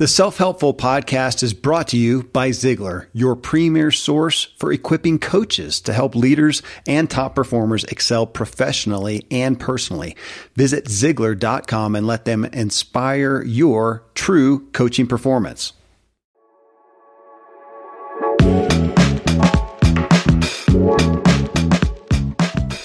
The Self Helpful Podcast is brought to you by Ziglar, your premier source for equipping coaches to help leaders and top performers excel professionally and personally. Visit Ziglar.com and let them inspire your true coaching performance.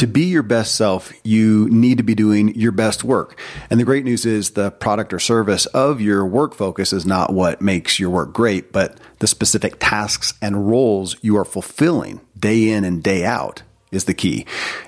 to be your best self, you need to be doing your best work. And the great news is the product or service of your work focus is not what makes your work great, but the specific tasks and roles you are fulfilling day in and day out is the key.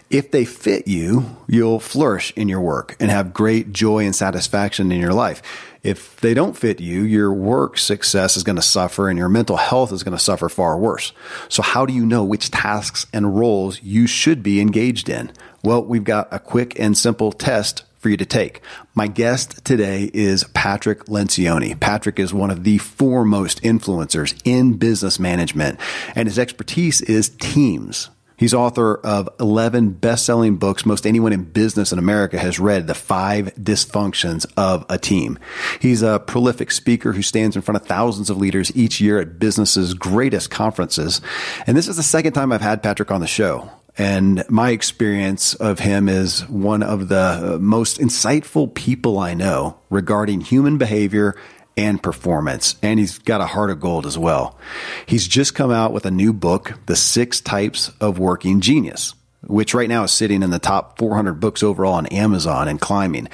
If they fit you, you'll flourish in your work and have great joy and satisfaction in your life. If they don't fit you, your work success is going to suffer and your mental health is going to suffer far worse. So how do you know which tasks and roles you should be engaged in? Well, we've got a quick and simple test for you to take. My guest today is Patrick Lencioni. Patrick is one of the foremost influencers in business management and his expertise is teams. He's author of 11 best selling books most anyone in business in America has read The Five Dysfunctions of a Team. He's a prolific speaker who stands in front of thousands of leaders each year at business's greatest conferences. And this is the second time I've had Patrick on the show. And my experience of him is one of the most insightful people I know regarding human behavior and performance. And he's got a heart of gold as well. He's just come out with a new book, The Six Types of Working Genius, which right now is sitting in the top 400 books overall on Amazon and climbing.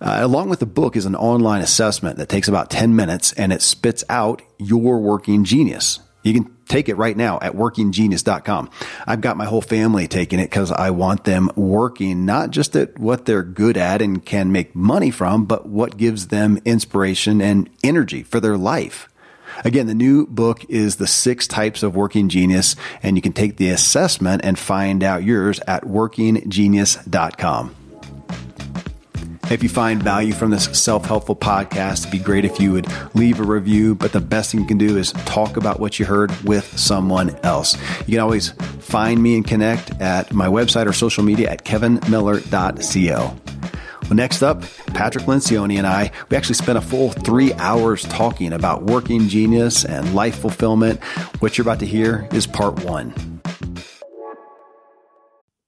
Uh, along with the book is an online assessment that takes about 10 minutes and it spits out your working genius. You can take it right now at workinggenius.com. I've got my whole family taking it because I want them working not just at what they're good at and can make money from, but what gives them inspiration and energy for their life. Again, the new book is The Six Types of Working Genius, and you can take the assessment and find out yours at workinggenius.com. If you find value from this self helpful podcast, it'd be great if you would leave a review. But the best thing you can do is talk about what you heard with someone else. You can always find me and connect at my website or social media at kevinmiller.co. Well, next up, Patrick Lencioni and I, we actually spent a full three hours talking about working genius and life fulfillment. What you're about to hear is part one.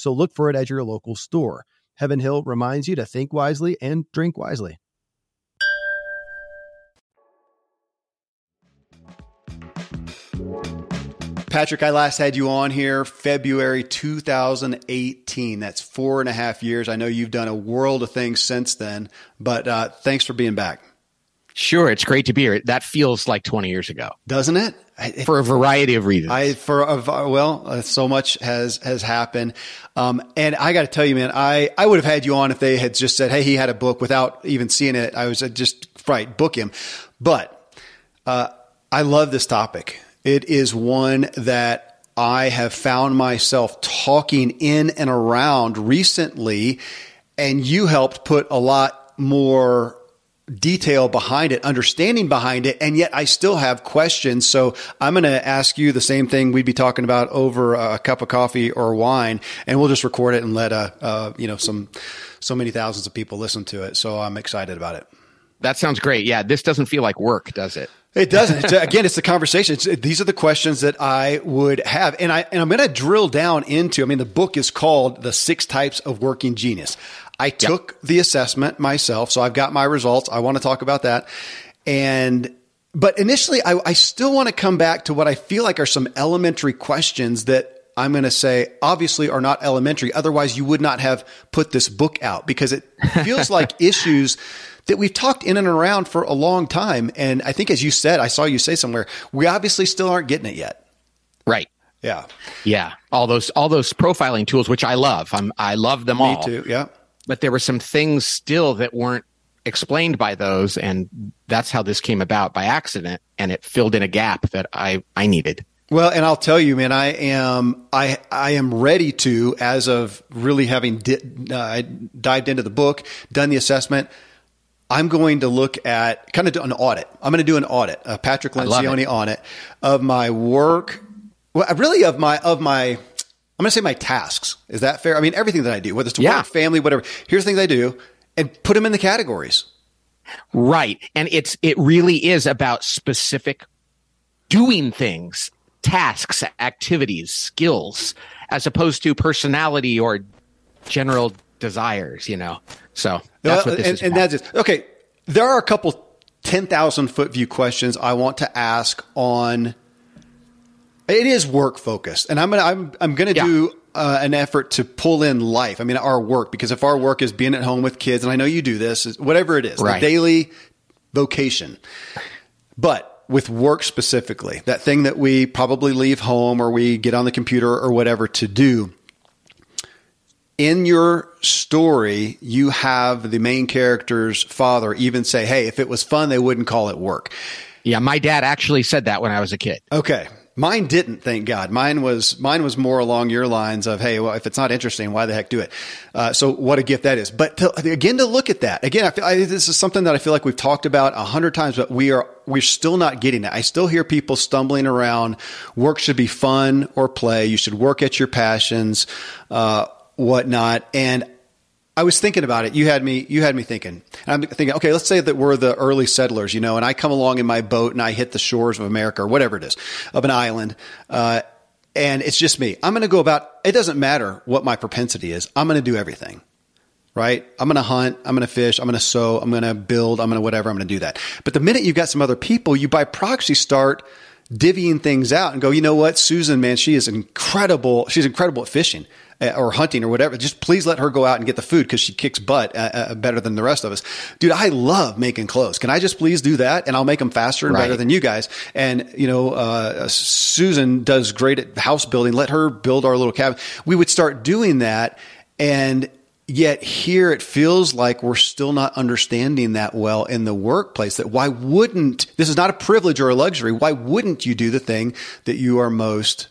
So look for it at your local store. Heaven Hill reminds you to think wisely and drink wisely. Patrick, I last had you on here February 2018. That's four and a half years. I know you've done a world of things since then, but uh, thanks for being back. Sure, it's great to be here. That feels like 20 years ago, doesn't it? For a variety of reasons. I for a, well, uh, so much has has happened, um, and I got to tell you, man, I I would have had you on if they had just said, "Hey, he had a book," without even seeing it. I was uh, just right, book him. But uh, I love this topic. It is one that I have found myself talking in and around recently, and you helped put a lot more detail behind it, understanding behind it, and yet I still have questions. So I'm going to ask you the same thing we'd be talking about over a cup of coffee or wine, and we'll just record it and let uh, uh you know some so many thousands of people listen to it. So I'm excited about it. That sounds great. Yeah, this doesn't feel like work, does it? It doesn't. It's, again, it's the conversation. It's, these are the questions that I would have, and I and I'm going to drill down into. I mean, the book is called "The Six Types of Working Genius." I took yep. the assessment myself, so I've got my results. I want to talk about that, and but initially, I, I still want to come back to what I feel like are some elementary questions that I'm going to say obviously are not elementary. Otherwise, you would not have put this book out because it feels like issues that we've talked in and around for a long time. And I think, as you said, I saw you say somewhere, we obviously still aren't getting it yet. Right. Yeah. Yeah. All those all those profiling tools, which I love. I'm I love them Me all. Me too. Yeah. But there were some things still that weren't explained by those, and that's how this came about by accident, and it filled in a gap that I I needed. Well, and I'll tell you, man, I am I I am ready to, as of really having di- uh, dived into the book, done the assessment. I'm going to look at kind of do an audit. I'm going to do an audit, a Patrick Lencioni audit of my work. Well, really of my of my I'm going to say my tasks. Is that fair? I mean, everything that I do, whether it's to yeah. work, family, whatever. Here's things I do, and put them in the categories. Right, and it's it really is about specific doing things, tasks, activities, skills, as opposed to personality or general desires. You know. So that's what this and, is. And that's it. Okay. There are a couple 10,000 foot view questions I want to ask on. It is work focused, and I'm gonna I'm I'm gonna yeah. do uh, an effort to pull in life. I mean, our work because if our work is being at home with kids, and I know you do this, whatever it is, right. the daily vocation, but with work specifically, that thing that we probably leave home or we get on the computer or whatever to do in your story, you have the main character's father even say, Hey, if it was fun, they wouldn't call it work. Yeah, my dad actually said that when I was a kid. Okay. Mine didn't, thank God. Mine was mine was more along your lines of, hey, well, if it's not interesting, why the heck do it? Uh, so, what a gift that is. But to, again, to look at that again, I feel I, this is something that I feel like we've talked about a hundred times, but we are we're still not getting it. I still hear people stumbling around. Work should be fun or play. You should work at your passions. Uh, whatnot. And I was thinking about it. You had me, you had me thinking. And I'm thinking, okay, let's say that we're the early settlers, you know, and I come along in my boat and I hit the shores of America or whatever it is of an island. Uh, and it's just me. I'm going to go about, it doesn't matter what my propensity is. I'm going to do everything right? I'm going to hunt, I'm going to fish, I'm going to sow, I'm going to build, I'm going to whatever, I'm going to do that. But the minute you've got some other people, you by proxy start divvying things out and go, you know what? Susan, man, she is incredible. She's incredible at fishing. Or hunting or whatever, just please let her go out and get the food because she kicks butt uh, uh, better than the rest of us. Dude, I love making clothes. Can I just please do that? And I'll make them faster and right. better than you guys. And, you know, uh, Susan does great at house building. Let her build our little cabin. We would start doing that. And yet here it feels like we're still not understanding that well in the workplace that why wouldn't this is not a privilege or a luxury why wouldn't you do the thing that you are most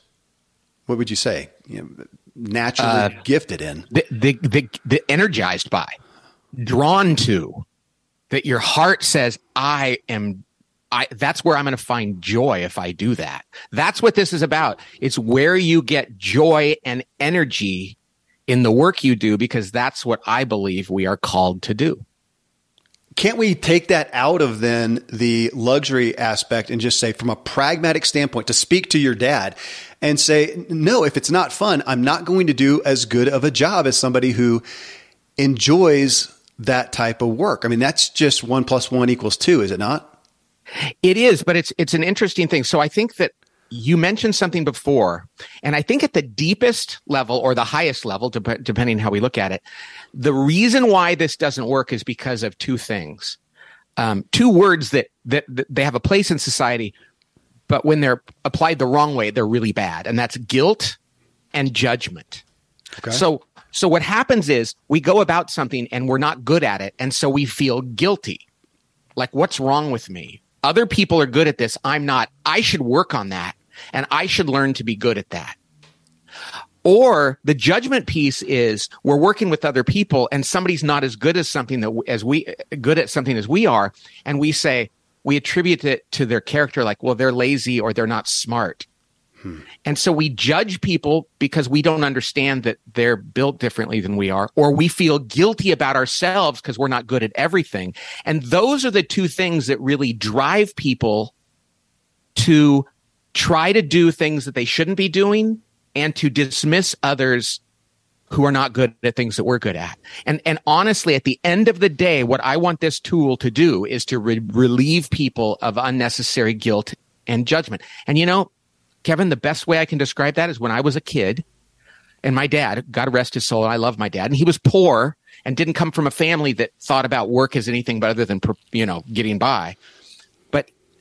what would you say you know, naturally uh, gifted in. The, the, the, the energized by, drawn to, that your heart says, I am I, that's where I'm going to find joy if I do that. That's what this is about. It's where you get joy and energy in the work you do because that's what I believe we are called to do. Can't we take that out of then the luxury aspect and just say, from a pragmatic standpoint, to speak to your dad and say, no, if it's not fun, I'm not going to do as good of a job as somebody who enjoys that type of work. I mean, that's just one plus one equals two, is it not? It is, but it's it's an interesting thing. So I think that you mentioned something before, and I think at the deepest level or the highest level, dep- depending how we look at it, the reason why this doesn't work is because of two things, um, two words that, that that they have a place in society, but when they're applied the wrong way, they're really bad, and that's guilt and judgment. Okay. So so what happens is we go about something and we're not good at it, and so we feel guilty. Like, what's wrong with me? Other people are good at this. I'm not. I should work on that and I should learn to be good at that. Or the judgment piece is we're working with other people and somebody's not as good as something that as we good at something as we are, and we say we attribute it to their character, like well they're lazy or they're not smart. Hmm. And so we judge people because we don't understand that they're built differently than we are, or we feel guilty about ourselves because we're not good at everything. And those are the two things that really drive people to try to do things that they shouldn't be doing and to dismiss others who are not good at things that we're good at. And and honestly, at the end of the day, what I want this tool to do is to re- relieve people of unnecessary guilt and judgment. And you know, Kevin, the best way I can describe that is when I was a kid, and my dad, God rest his soul, I love my dad, and he was poor and didn't come from a family that thought about work as anything but other than you know getting by.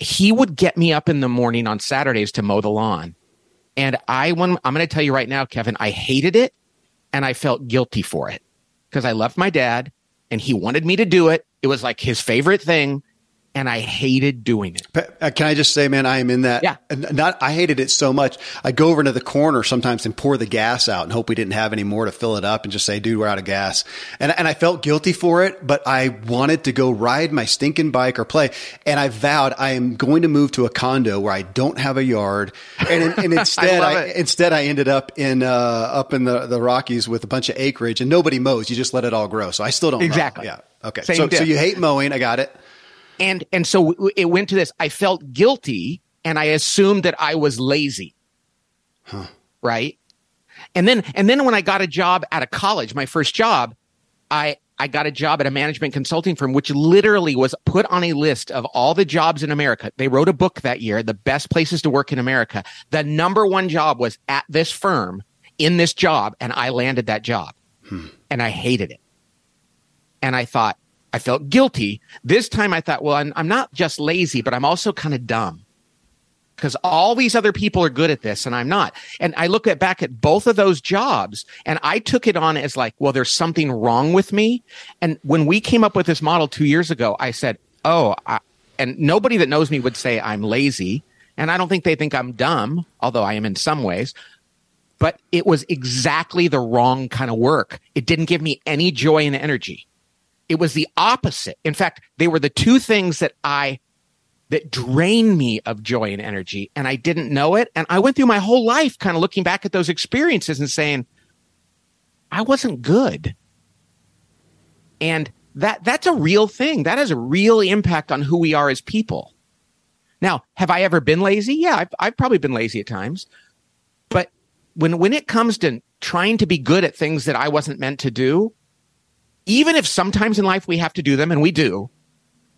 He would get me up in the morning on Saturdays to mow the lawn. And I want, I'm going to tell you right now, Kevin, I hated it and I felt guilty for it. Because I loved my dad and he wanted me to do it. It was like his favorite thing and I hated doing it. Uh, can I just say, man, I am in that. Yeah. Not, I hated it so much. I go over into the corner sometimes and pour the gas out and hope we didn't have any more to fill it up and just say, dude, we're out of gas. And, and I felt guilty for it, but I wanted to go ride my stinking bike or play. And I vowed I am going to move to a condo where I don't have a yard. And, and instead, I, I instead I ended up in, uh, up in the, the Rockies with a bunch of acreage and nobody mows. You just let it all grow. So I still don't exactly. Mow. Yeah. Okay. so, so you hate mowing. I got it and and so it went to this i felt guilty and i assumed that i was lazy. Huh. right? And then and then when i got a job at a college my first job i i got a job at a management consulting firm which literally was put on a list of all the jobs in america. They wrote a book that year the best places to work in america. The number one job was at this firm in this job and i landed that job. Hmm. and i hated it. And i thought I felt guilty. This time I thought, well, I'm, I'm not just lazy, but I'm also kind of dumb because all these other people are good at this and I'm not. And I look at back at both of those jobs and I took it on as like, well, there's something wrong with me. And when we came up with this model two years ago, I said, oh, I, and nobody that knows me would say I'm lazy. And I don't think they think I'm dumb, although I am in some ways. But it was exactly the wrong kind of work. It didn't give me any joy and energy. It was the opposite. In fact, they were the two things that I that drained me of joy and energy and I didn't know it and I went through my whole life kind of looking back at those experiences and saying I wasn't good. And that that's a real thing. That has a real impact on who we are as people. Now, have I ever been lazy? Yeah, I've, I've probably been lazy at times. But when when it comes to trying to be good at things that I wasn't meant to do, even if sometimes in life we have to do them and we do,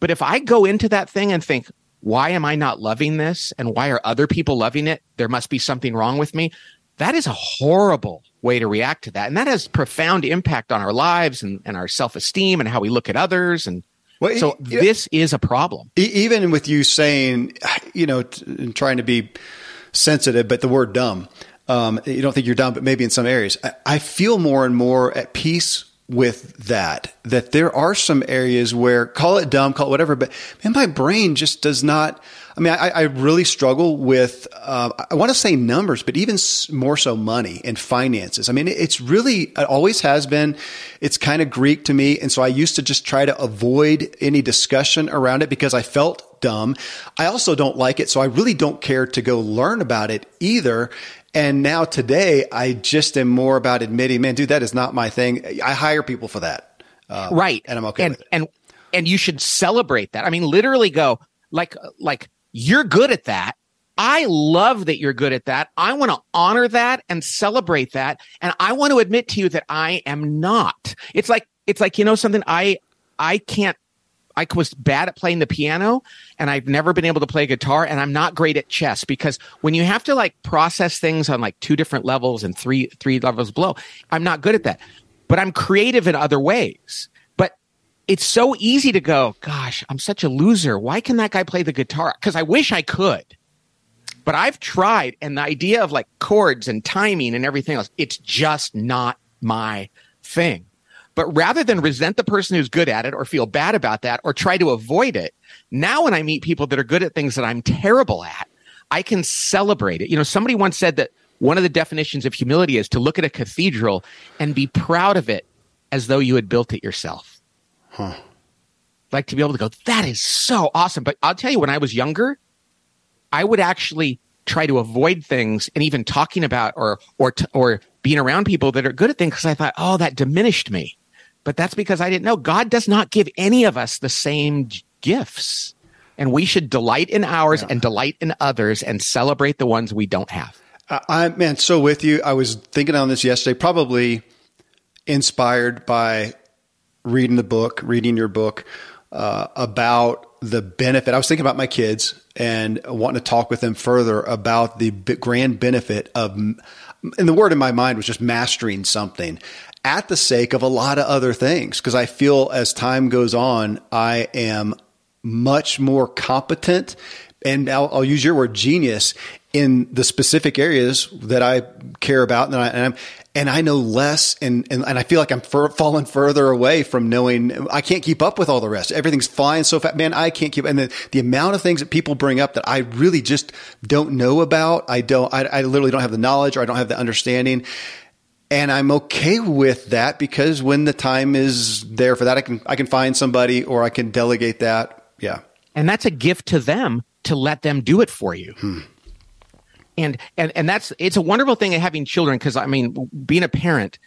but if I go into that thing and think, why am I not loving this? And why are other people loving it? There must be something wrong with me. That is a horrible way to react to that. And that has profound impact on our lives and, and our self esteem and how we look at others. And well, so this is a problem. Even with you saying, you know, t- trying to be sensitive, but the word dumb, um, you don't think you're dumb, but maybe in some areas, I, I feel more and more at peace with that that there are some areas where call it dumb call it whatever but man my brain just does not i mean i, I really struggle with uh, i want to say numbers but even more so money and finances. I mean it's really it always has been it's kind of greek to me and so i used to just try to avoid any discussion around it because i felt dumb i also don't like it so i really don't care to go learn about it either and now today, I just am more about admitting, man, dude, that is not my thing. I hire people for that. Um, right. And I'm okay and, with it. And, and you should celebrate that. I mean, literally go like, like you're good at that. I love that you're good at that. I want to honor that and celebrate that. And I want to admit to you that I am not. It's like, it's like, you know, something I, I can't I was bad at playing the piano and I've never been able to play guitar and I'm not great at chess because when you have to like process things on like two different levels and three three levels below, I'm not good at that. But I'm creative in other ways. But it's so easy to go, gosh, I'm such a loser. Why can that guy play the guitar? Cuz I wish I could. But I've tried and the idea of like chords and timing and everything else, it's just not my thing. But rather than resent the person who's good at it or feel bad about that or try to avoid it, now when I meet people that are good at things that I'm terrible at, I can celebrate it. You know, somebody once said that one of the definitions of humility is to look at a cathedral and be proud of it as though you had built it yourself. Huh. Like to be able to go, that is so awesome. But I'll tell you, when I was younger, I would actually try to avoid things and even talking about or or or being around people that are good at things because I thought, oh, that diminished me. But that's because I didn't know God does not give any of us the same gifts. And we should delight in ours yeah. and delight in others and celebrate the ones we don't have. I, man, so with you. I was thinking on this yesterday, probably inspired by reading the book, reading your book uh, about the benefit. I was thinking about my kids and wanting to talk with them further about the grand benefit of, and the word in my mind was just mastering something at the sake of a lot of other things. Because I feel as time goes on, I am much more competent and I'll, I'll, use your word genius in the specific areas that I care about and, I, and and I know less and, and, and I feel like I'm falling further away from knowing I can't keep up with all the rest. Everything's flying so fast. Man, I can't keep, and the, the amount of things that people bring up that I really just don't know about. I don't, I, I literally don't have the knowledge or I don't have the understanding. And I'm okay with that because when the time is there for that, I can, I can find somebody or I can delegate that. Yeah. And that's a gift to them to let them do it for you. Hmm and and and that's it's a wonderful thing of having children because I mean being a parent,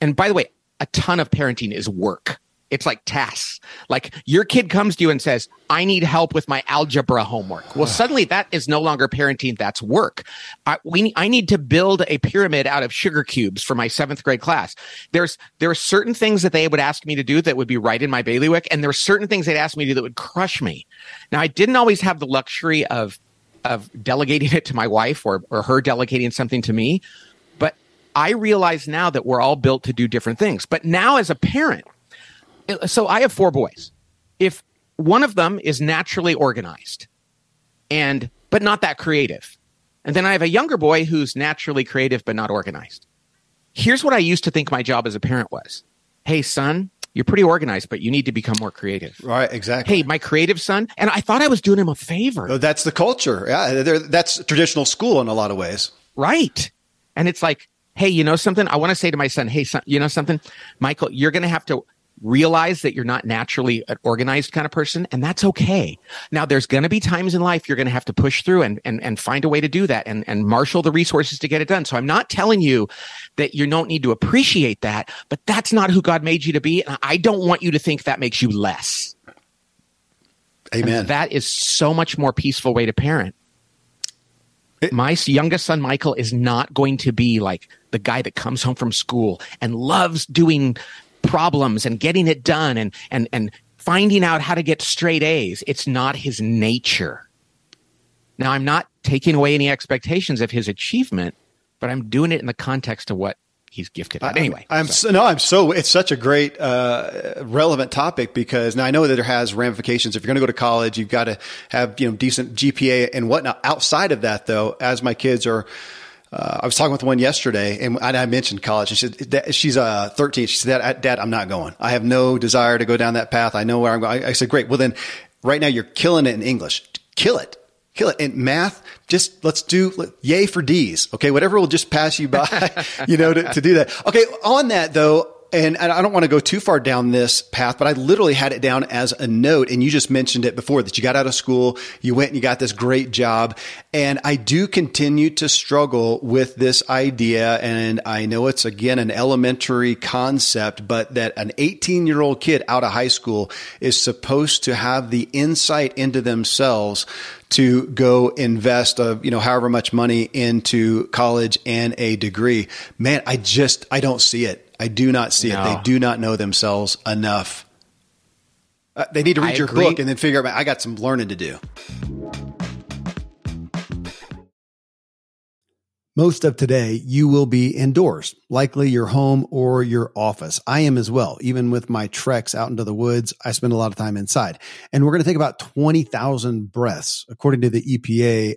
and by the way, a ton of parenting is work. It's like tasks. Like your kid comes to you and says, I need help with my algebra homework. Well, suddenly that is no longer parenting. That's work. I, we, I need to build a pyramid out of sugar cubes for my seventh grade class. There's, there are certain things that they would ask me to do that would be right in my bailiwick. And there are certain things they'd ask me to do that would crush me. Now, I didn't always have the luxury of of delegating it to my wife or, or her delegating something to me. But I realize now that we're all built to do different things. But now as a parent, so I have four boys. If one of them is naturally organized and but not that creative. And then I have a younger boy who's naturally creative but not organized. Here's what I used to think my job as a parent was. Hey son, you're pretty organized, but you need to become more creative. Right, exactly. Hey, my creative son, and I thought I was doing him a favor. Oh, that's the culture. Yeah, that's traditional school in a lot of ways. Right. And it's like, hey, you know something? I want to say to my son, hey, son, you know something? Michael, you're going to have to realize that you're not naturally an organized kind of person and that's okay. Now there's going to be times in life you're going to have to push through and, and, and find a way to do that and, and marshal the resources to get it done. So i'm not telling you that you don't need to appreciate that but that's not who god made you to be and i don't want you to think that makes you less. Amen. And that is so much more peaceful way to parent. It, my youngest son michael is not going to be like the guy that comes home from school and loves doing problems and getting it done and and and finding out how to get straight A's. It's not his nature. Now I'm not taking away any expectations of his achievement, but I'm doing it in the context of what he's gifted at. Anyway, I'm so. no, I'm so. It's such a great, uh, relevant topic because now I know that it has ramifications. If you're going to go to college, you've got to have you know decent GPA and whatnot. Outside of that, though, as my kids are uh, I was talking with one yesterday, and I mentioned college. And she said she's uh, 13. She said, Dad, "Dad, I'm not going. I have no desire to go down that path. I know where I'm going." I said, "Great. Well, then, right now you're killing it in English. Kill it, kill it in math. Just let's do yay for D's. Okay, whatever will just pass you by. you know, to, to do that. Okay. On that though, and I don't want to go too far down this path, but I literally had it down as a note. And you just mentioned it before that you got out of school, you went and you got this great job. And I do continue to struggle with this idea. And I know it's again an elementary concept, but that an 18 year old kid out of high school is supposed to have the insight into themselves to go invest of uh, you know however much money into college and a degree man i just i don't see it I do not see no. it. They do not know themselves enough. Uh, they need to read I your agree. book and then figure out. I got some learning to do. Most of today, you will be indoors, likely your home or your office. I am as well. Even with my treks out into the woods, I spend a lot of time inside. And we're going to take about 20,000 breaths. According to the EPA,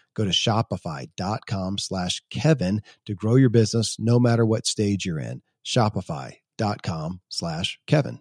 Go to shopify.com slash Kevin to grow your business no matter what stage you're in. Shopify.com slash Kevin.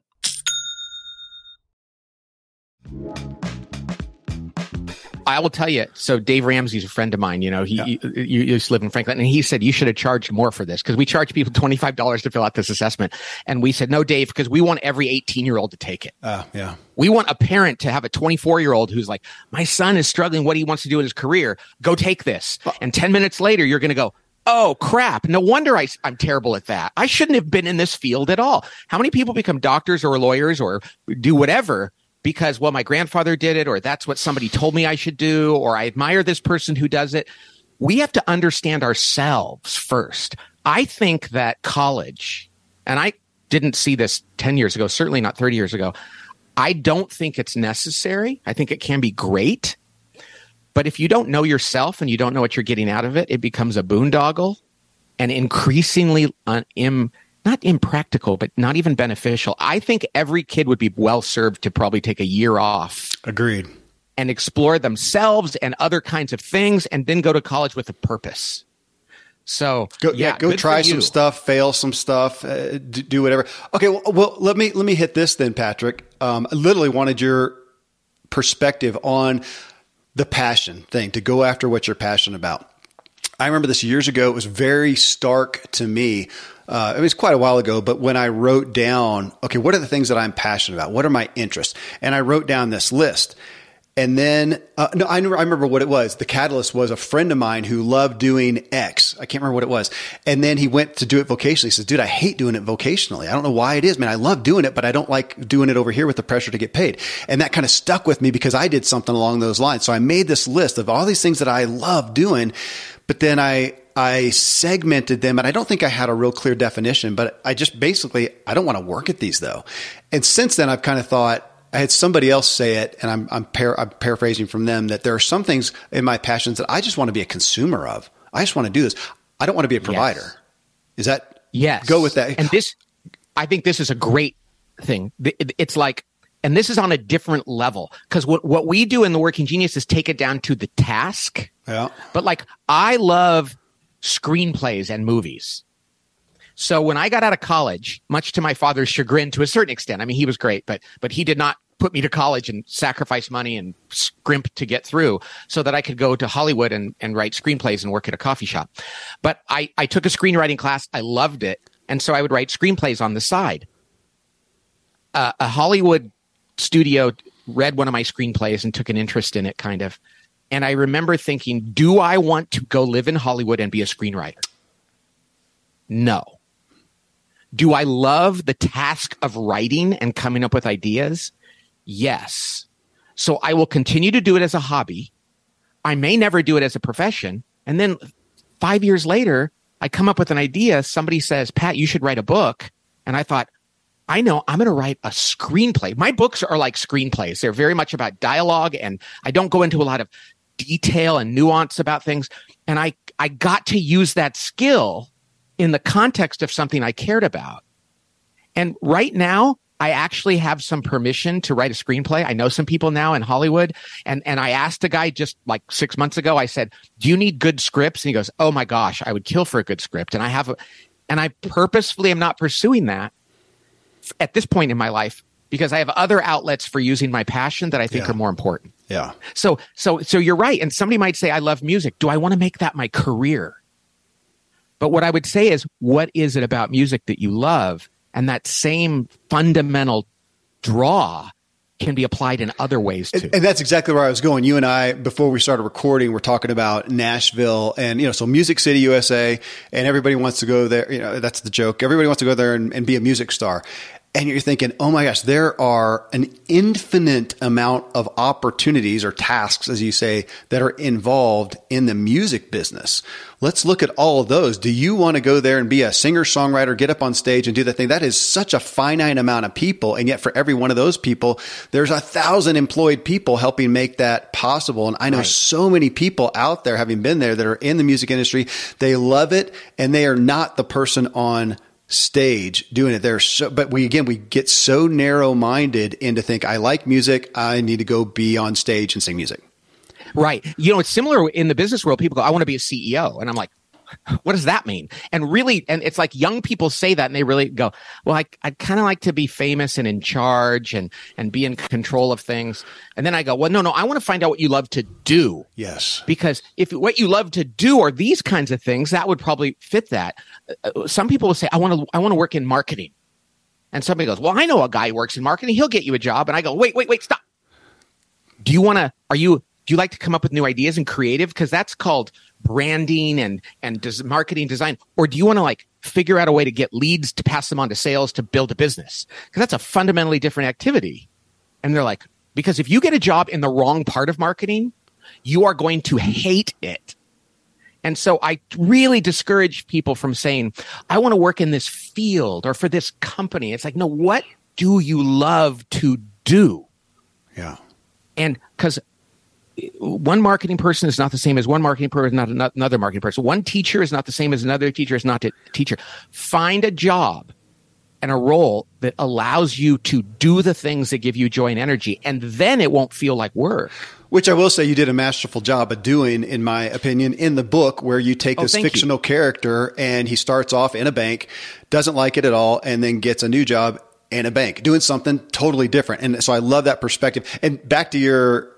I will tell you. So Dave Ramsey's a friend of mine. You know, he yeah. you, you used to live in Franklin, and he said you should have charged more for this because we charge people twenty five dollars to fill out this assessment, and we said no, Dave, because we want every eighteen year old to take it. Uh, yeah. We want a parent to have a 24 year old who's like, my son is struggling. What he wants to do in his career. Go take this. And 10 minutes later, you're going to go, Oh crap. No wonder I, I'm terrible at that. I shouldn't have been in this field at all. How many people become doctors or lawyers or do whatever because, well, my grandfather did it, or that's what somebody told me I should do, or I admire this person who does it. We have to understand ourselves first. I think that college, and I didn't see this 10 years ago, certainly not 30 years ago. I don't think it's necessary. I think it can be great. But if you don't know yourself and you don't know what you're getting out of it, it becomes a boondoggle and increasingly un- Im- not impractical, but not even beneficial. I think every kid would be well served to probably take a year off. Agreed. And explore themselves and other kinds of things and then go to college with a purpose. So go, yeah, yeah go try some stuff, fail some stuff, uh, do whatever. Okay, well, well, let me let me hit this then, Patrick. Um, I literally wanted your perspective on the passion thing to go after what you're passionate about. I remember this years ago. It was very stark to me uh, it was quite a while ago, but when I wrote down, okay, what are the things that I'm passionate about? What are my interests? And I wrote down this list. And then, uh, no, I, I remember what it was. The catalyst was a friend of mine who loved doing X. I can't remember what it was. And then he went to do it vocationally. He says, dude, I hate doing it vocationally. I don't know why it is, man. I love doing it, but I don't like doing it over here with the pressure to get paid. And that kind of stuck with me because I did something along those lines. So I made this list of all these things that I love doing, but then I, I segmented them and I don't think I had a real clear definition, but I just basically, I don't want to work at these though. And since then I've kind of thought, I had somebody else say it, and I'm I'm, par- I'm, paraphrasing from them that there are some things in my passions that I just want to be a consumer of. I just want to do this. I don't want to be a provider. Yes. Is that yes? Go with that. And this, I think this is a great thing. It's like, and this is on a different level because what what we do in the Working Genius is take it down to the task. Yeah. But like, I love screenplays and movies. So when I got out of college, much to my father's chagrin to a certain extent, I mean, he was great, but, but he did not put me to college and sacrifice money and scrimp to get through so that I could go to Hollywood and, and write screenplays and work at a coffee shop. But I, I took a screenwriting class. I loved it. And so I would write screenplays on the side. Uh, a Hollywood studio read one of my screenplays and took an interest in it, kind of. And I remember thinking, do I want to go live in Hollywood and be a screenwriter? No. Do I love the task of writing and coming up with ideas? Yes. So I will continue to do it as a hobby. I may never do it as a profession. And then five years later, I come up with an idea. Somebody says, Pat, you should write a book. And I thought, I know I'm going to write a screenplay. My books are like screenplays. They're very much about dialogue and I don't go into a lot of detail and nuance about things. And I, I got to use that skill in the context of something I cared about. And right now, I actually have some permission to write a screenplay. I know some people now in Hollywood. And, and I asked a guy just like six months ago, I said, do you need good scripts? And he goes, Oh my gosh, I would kill for a good script. And I have a, and I purposefully am not pursuing that at this point in my life because I have other outlets for using my passion that I think yeah. are more important. Yeah. So so so you're right. And somebody might say, I love music. Do I want to make that my career? But what I would say is, what is it about music that you love? And that same fundamental draw can be applied in other ways too. And that's exactly where I was going. You and I, before we started recording, we're talking about Nashville and, you know, so Music City, USA, and everybody wants to go there. You know, that's the joke. Everybody wants to go there and, and be a music star and you're thinking, oh my gosh, there are an infinite amount of opportunities or tasks, as you say, that are involved in the music business. Let's look at all of those. Do you want to go there and be a singer songwriter, get up on stage and do that thing? That is such a finite amount of people. And yet for every one of those people, there's a thousand employed people helping make that possible. And I know right. so many people out there having been there that are in the music industry. They love it and they are not the person on stage doing it. There so but we again we get so narrow minded into think i like music i need to go be on stage and sing music. Right. You know it's similar in the business world. People go i want to be a ceo and i'm like what does that mean? And really, and it's like young people say that and they really go, well, I, I'd kind of like to be famous and in charge and, and be in control of things. And then I go, well, no, no, I want to find out what you love to do. Yes. Because if what you love to do are these kinds of things, that would probably fit that. Uh, some people will say, I want to, I want to work in marketing. And somebody goes, well, I know a guy who works in marketing. He'll get you a job. And I go, wait, wait, wait, stop. Do you want to, are you, do you like to come up with new ideas and creative? Because that's called branding and and des- marketing design or do you want to like figure out a way to get leads to pass them on to sales to build a business because that's a fundamentally different activity and they're like because if you get a job in the wrong part of marketing you are going to hate it and so I really discourage people from saying, I want to work in this field or for this company. It's like, no, what do you love to do? Yeah. And because one marketing person is not the same as one marketing person, not another marketing person. One teacher is not the same as another teacher is not a teacher. Find a job and a role that allows you to do the things that give you joy and energy, and then it won't feel like work. Which I will say you did a masterful job of doing, in my opinion, in the book where you take oh, this fictional you. character and he starts off in a bank, doesn't like it at all, and then gets a new job in a bank doing something totally different. And so I love that perspective. And back to your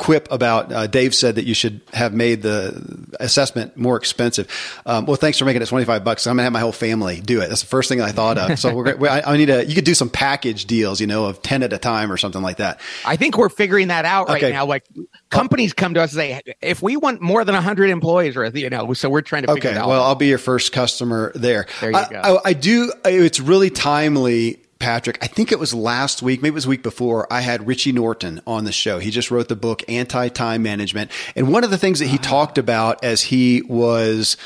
quip about uh, Dave said that you should have made the assessment more expensive. Um, well, thanks for making it 25 bucks. I'm gonna have my whole family do it. That's the first thing I thought of. So we're, I, I need a, you could do some package deals, you know, of 10 at a time or something like that. I think we're figuring that out right okay. now. Like companies come to us and say, if we want more than 100 employees or, you know, so we're trying to figure okay, it out. Well, I'll be your first customer there. There you I, go. I, I do. It's really timely Patrick, I think it was last week, maybe it was week before, I had Richie Norton on the show. He just wrote the book Anti Time Management. And one of the things that he uh-huh. talked about as he was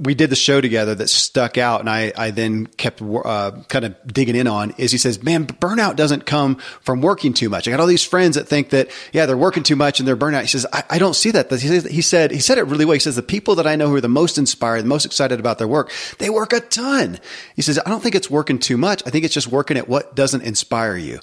we did the show together that stuck out, and I, I then kept uh, kind of digging in on is he says, man, burnout doesn't come from working too much. I got all these friends that think that yeah they're working too much and they're burnout. He says I, I don't see that. He, says, he said he said it really well. He says the people that I know who are the most inspired, the most excited about their work, they work a ton. He says I don't think it's working too much. I think it's just working at what doesn't inspire you.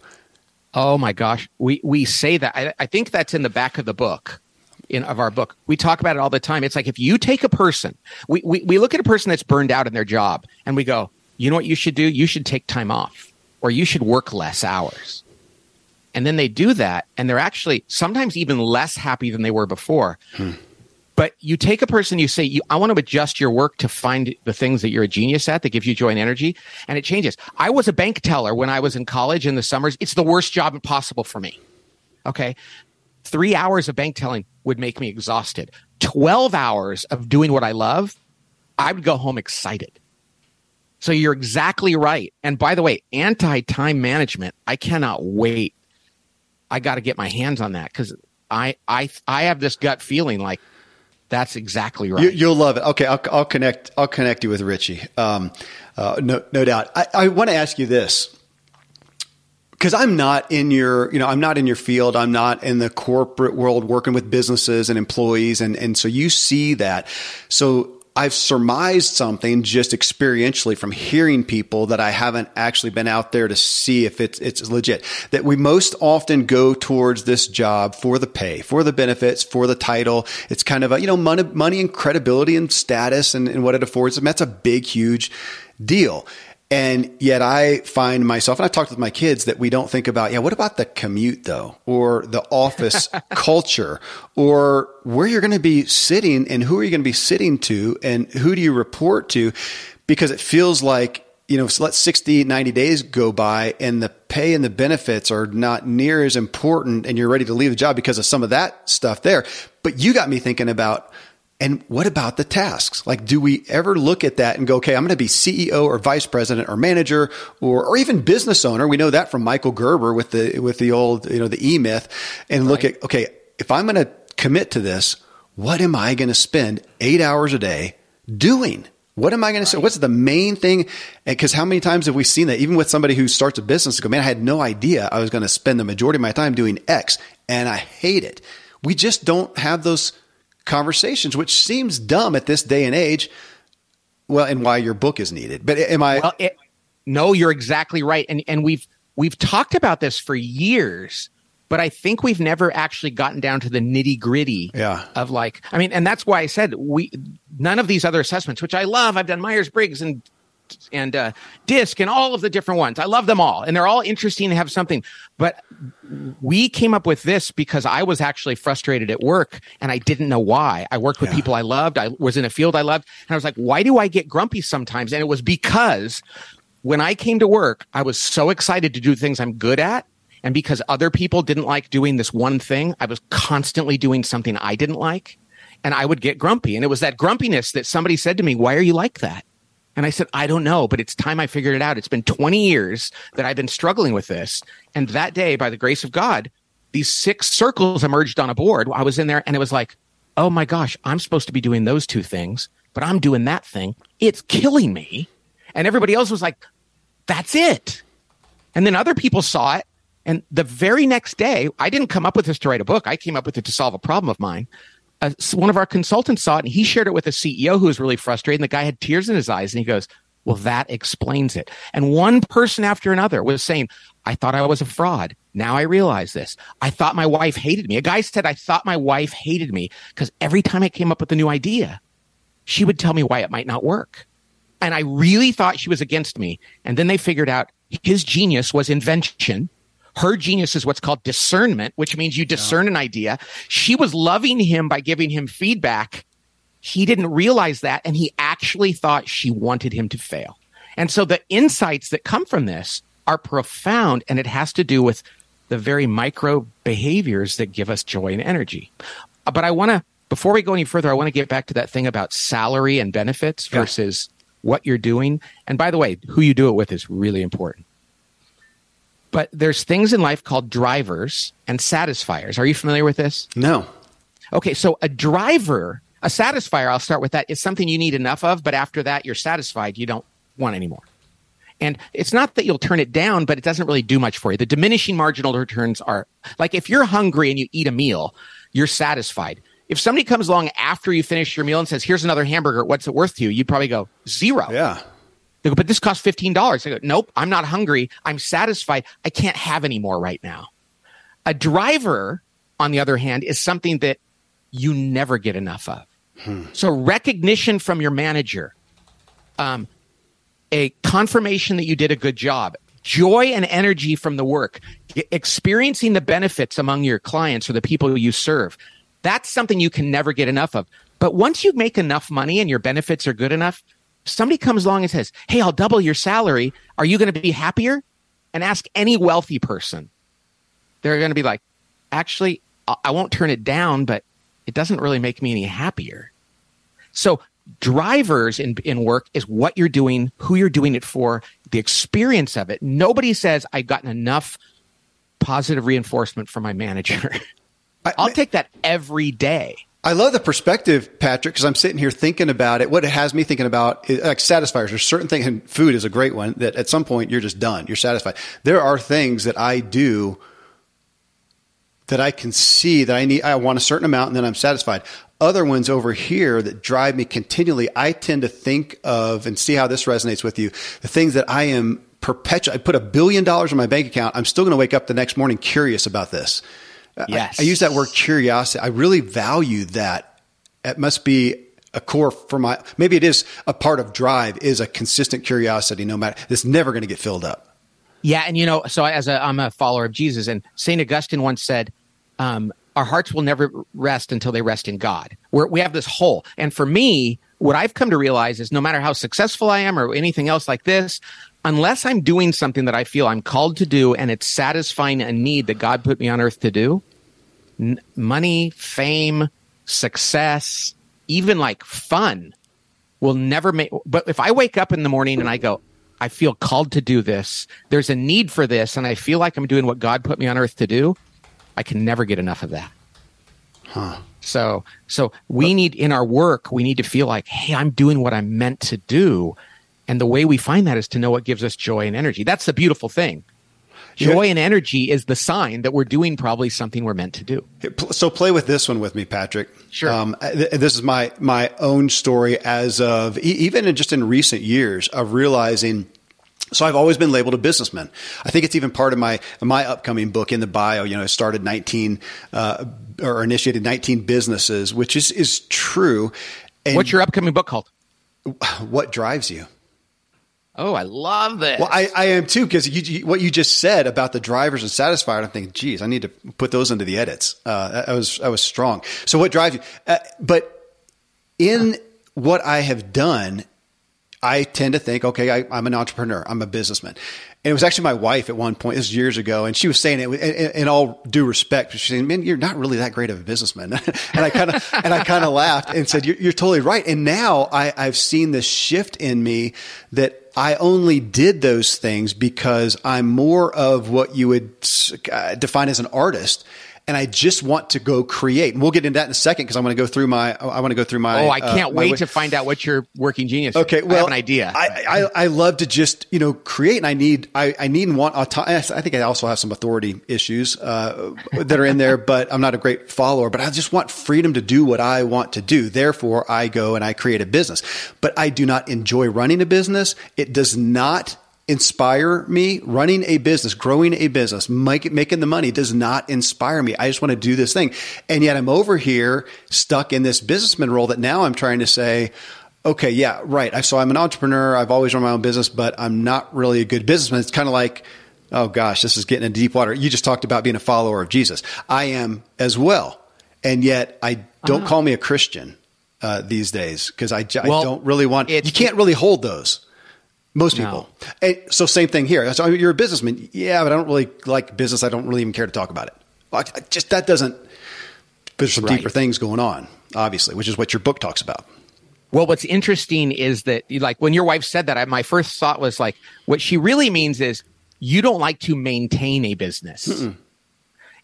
Oh my gosh, we we say that. I, I think that's in the back of the book in of our book. We talk about it all the time. It's like if you take a person, we, we, we look at a person that's burned out in their job and we go, you know what you should do? You should take time off or you should work less hours. And then they do that and they're actually sometimes even less happy than they were before. Hmm. But you take a person, you say, you, I want to adjust your work to find the things that you're a genius at that gives you joy and energy. And it changes. I was a bank teller when I was in college in the summers. It's the worst job possible for me. Okay. Three hours of bank telling would make me exhausted. 12 hours of doing what I love, I would go home excited. So you're exactly right. And by the way, anti time management, I cannot wait. I got to get my hands on that because I, I, I have this gut feeling like that's exactly right. You, will love it. Okay, I'll, I'll, connect. I'll connect you with Richie. Um, uh, no, no doubt. I, I want to ask you this because I'm not in your, you know, I'm not in your field. I'm not in the corporate world working with businesses and employees, and and so you see that. So I've surmised something just experientially from hearing people that I haven't actually been out there to see if it's it's legit. That we most often go towards this job for the pay, for the benefits, for the title. It's kind of a you know money, money and credibility and status and, and what it affords them. That's a big, huge deal. And yet I find myself, and I've talked with my kids that we don't think about, yeah, what about the commute though? Or the office culture or where you're going to be sitting and who are you going to be sitting to and who do you report to? Because it feels like, you know, let 60, 90 days go by and the pay and the benefits are not near as important and you're ready to leave the job because of some of that stuff there. But you got me thinking about, and what about the tasks? Like, do we ever look at that and go, okay, I'm going to be CEO or vice president or manager or, or even business owner? We know that from Michael Gerber with the, with the old, you know, the E myth and look at, okay, if I'm going to commit to this, what am I going to spend eight hours a day doing? What am I going to say? What's the main thing? Because how many times have we seen that? Even with somebody who starts a business, go, man, I had no idea I was going to spend the majority of my time doing X, and I hate it. We just don't have those conversations, which seems dumb at this day and age. Well, and why your book is needed. But am I? Well, it, no, you're exactly right. And and we've we've talked about this for years, but I think we've never actually gotten down to the nitty gritty. Yeah. Of like, I mean, and that's why I said we none of these other assessments, which I love. I've done Myers Briggs and and uh, disc and all of the different ones. I love them all, and they're all interesting to have something. But we came up with this because I was actually frustrated at work, and I didn't know why. I worked with yeah. people I loved. I was in a field I loved, and I was like, "Why do I get grumpy sometimes?" And it was because when I came to work, I was so excited to do things I'm good at. And because other people didn't like doing this one thing, I was constantly doing something I didn't like. And I would get grumpy. And it was that grumpiness that somebody said to me, Why are you like that? And I said, I don't know, but it's time I figured it out. It's been 20 years that I've been struggling with this. And that day, by the grace of God, these six circles emerged on a board. I was in there and it was like, oh my gosh, I'm supposed to be doing those two things, but I'm doing that thing. It's killing me. And everybody else was like, that's it. And then other people saw it. And the very next day, I didn't come up with this to write a book. I came up with it to solve a problem of mine one of our consultants saw it and he shared it with a CEO who was really frustrated. And the guy had tears in his eyes and he goes, well, that explains it. And one person after another was saying, I thought I was a fraud. Now I realize this. I thought my wife hated me. A guy said, I thought my wife hated me because every time I came up with a new idea, she would tell me why it might not work. And I really thought she was against me. And then they figured out his genius was invention her genius is what's called discernment, which means you discern yeah. an idea. She was loving him by giving him feedback. He didn't realize that. And he actually thought she wanted him to fail. And so the insights that come from this are profound. And it has to do with the very micro behaviors that give us joy and energy. Uh, but I want to, before we go any further, I want to get back to that thing about salary and benefits yeah. versus what you're doing. And by the way, who you do it with is really important. But there's things in life called drivers and satisfiers. Are you familiar with this? No. Okay, so a driver, a satisfier, I'll start with that, is something you need enough of, but after that you're satisfied, you don't want anymore. And it's not that you'll turn it down, but it doesn't really do much for you. The diminishing marginal returns are like if you're hungry and you eat a meal, you're satisfied. If somebody comes along after you finish your meal and says, here's another hamburger, what's it worth to you? You'd probably go, zero. Yeah. They go, but this costs $15. I go, nope, I'm not hungry. I'm satisfied. I can't have any more right now. A driver, on the other hand, is something that you never get enough of. Hmm. So recognition from your manager, um, a confirmation that you did a good job, joy and energy from the work, experiencing the benefits among your clients or the people you serve. That's something you can never get enough of. But once you make enough money and your benefits are good enough, somebody comes along and says, Hey, I'll double your salary. Are you going to be happier? And ask any wealthy person. They're going to be like, Actually, I won't turn it down, but it doesn't really make me any happier. So drivers in, in work is what you're doing, who you're doing it for, the experience of it. Nobody says, I've gotten enough positive reinforcement from my manager. I'll take that every day. I love the perspective, Patrick, because I'm sitting here thinking about it. What it has me thinking about is like satisfiers. There's certain things, and food is a great one that at some point you're just done. You're satisfied. There are things that I do that I can see that I need, I want a certain amount and then I'm satisfied. Other ones over here that drive me continually, I tend to think of and see how this resonates with you. The things that I am perpetual. I put a billion dollars in my bank account. I'm still going to wake up the next morning curious about this. Yes. I, I use that word curiosity. I really value that. It must be a core for my, maybe it is a part of drive is a consistent curiosity, no matter, it's never going to get filled up. Yeah, and you know, so as a, I'm a follower of Jesus, and Saint Augustine once said, um, "Our hearts will never rest until they rest in God." We're, we have this hole, and for me, what I've come to realize is, no matter how successful I am or anything else like this, unless I'm doing something that I feel I'm called to do and it's satisfying a need that God put me on earth to do, n- money, fame, success, even like fun will never make. But if I wake up in the morning and I go, I feel called to do this, there's a need for this, and I feel like I'm doing what God put me on earth to do, I can never get enough of that. Huh. So, so we need in our work, we need to feel like, hey, I'm doing what I'm meant to do. And the way we find that is to know what gives us joy and energy. That's the beautiful thing. Joy yeah. and energy is the sign that we're doing probably something we're meant to do. So play with this one with me, Patrick. Sure. Um, this is my my own story as of even in just in recent years of realizing. So I've always been labeled a businessman. I think it's even part of my my upcoming book in the bio. You know, I started 19 uh, or initiated 19 businesses, which is is true. And What's your upcoming book called? What drives you? Oh, I love this. Well, I, I am too because what you just said about the drivers and satisfied. I'm thinking, geez, I need to put those into the edits. Uh, I was I was strong. So what drives you? Uh, but in what I have done, I tend to think, okay, I, I'm an entrepreneur. I'm a businessman. And it was actually my wife at one point, this was years ago, and she was saying it in, in all due respect. She's saying, "Man, you're not really that great of a businessman." and I kind of and I kind of laughed and said, you're, "You're totally right." And now I, I've seen this shift in me that I only did those things because I'm more of what you would uh, define as an artist and I just want to go create. And we'll get into that in a second because I want to go through my. I want to go through my. Oh, I uh, can't uh, wait to find out what your working genius. Okay, well, I have an idea. I, I, I love to just you know create, and I need I, I need and want. Auto- I think I also have some authority issues uh, that are in there, but I'm not a great follower. But I just want freedom to do what I want to do. Therefore, I go and I create a business. But I do not enjoy running a business. It does not inspire me. Running a business, growing a business, make, making the money does not inspire me. I just want to do this thing. And yet I'm over here stuck in this businessman role that now I'm trying to say, okay, yeah, right. So I'm an entrepreneur. I've always run my own business, but I'm not really a good businessman. It's kind of like, oh gosh, this is getting into deep water. You just talked about being a follower of Jesus. I am as well. And yet I don't uh-huh. call me a Christian uh, these days because I, I well, don't really want, you can't really hold those. Most people. No. And so same thing here. So you're a businessman. Yeah, but I don't really like business. I don't really even care to talk about it. I just that doesn't. There's some right. deeper things going on, obviously, which is what your book talks about. Well, what's interesting is that, like, when your wife said that, I, my first thought was like, what she really means is you don't like to maintain a business, Mm-mm.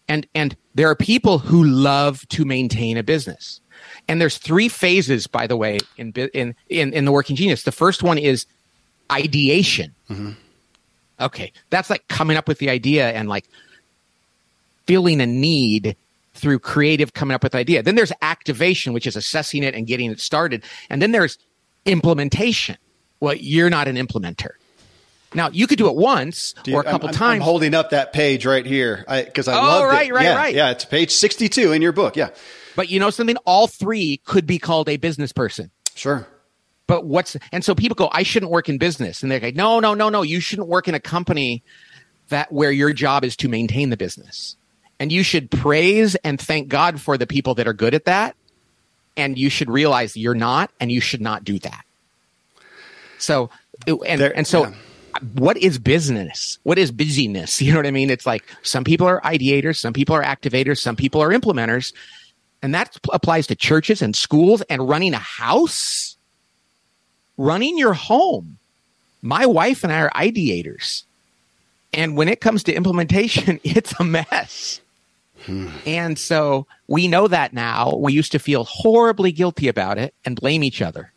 and and there are people who love to maintain a business, and there's three phases, by the way, in in in, in the Working Genius. The first one is ideation. Mm-hmm. Okay, that's like coming up with the idea and like feeling a need through creative coming up with idea. Then there's activation, which is assessing it and getting it started. And then there's implementation. Well, you're not an implementer. Now you could do it once or a couple I'm, times. I'm holding up that page right here because I, I oh, love right, it. right, yeah, right. Yeah, it's page 62 in your book. Yeah. But you know something? All three could be called a business person. Sure but what's and so people go i shouldn't work in business. And they're like no no no no you shouldn't work in a company that where your job is to maintain the business. And you should praise and thank god for the people that are good at that. And you should realize you're not and you should not do that. So and, there, and so yeah. what is business? What is busyness? You know what i mean? It's like some people are ideators some people are activators some people are implementers. And that applies to churches and schools and running a house running your home, my wife and I are ideators. And when it comes to implementation, it's a mess. And so we know that now. We used to feel horribly guilty about it and blame each other.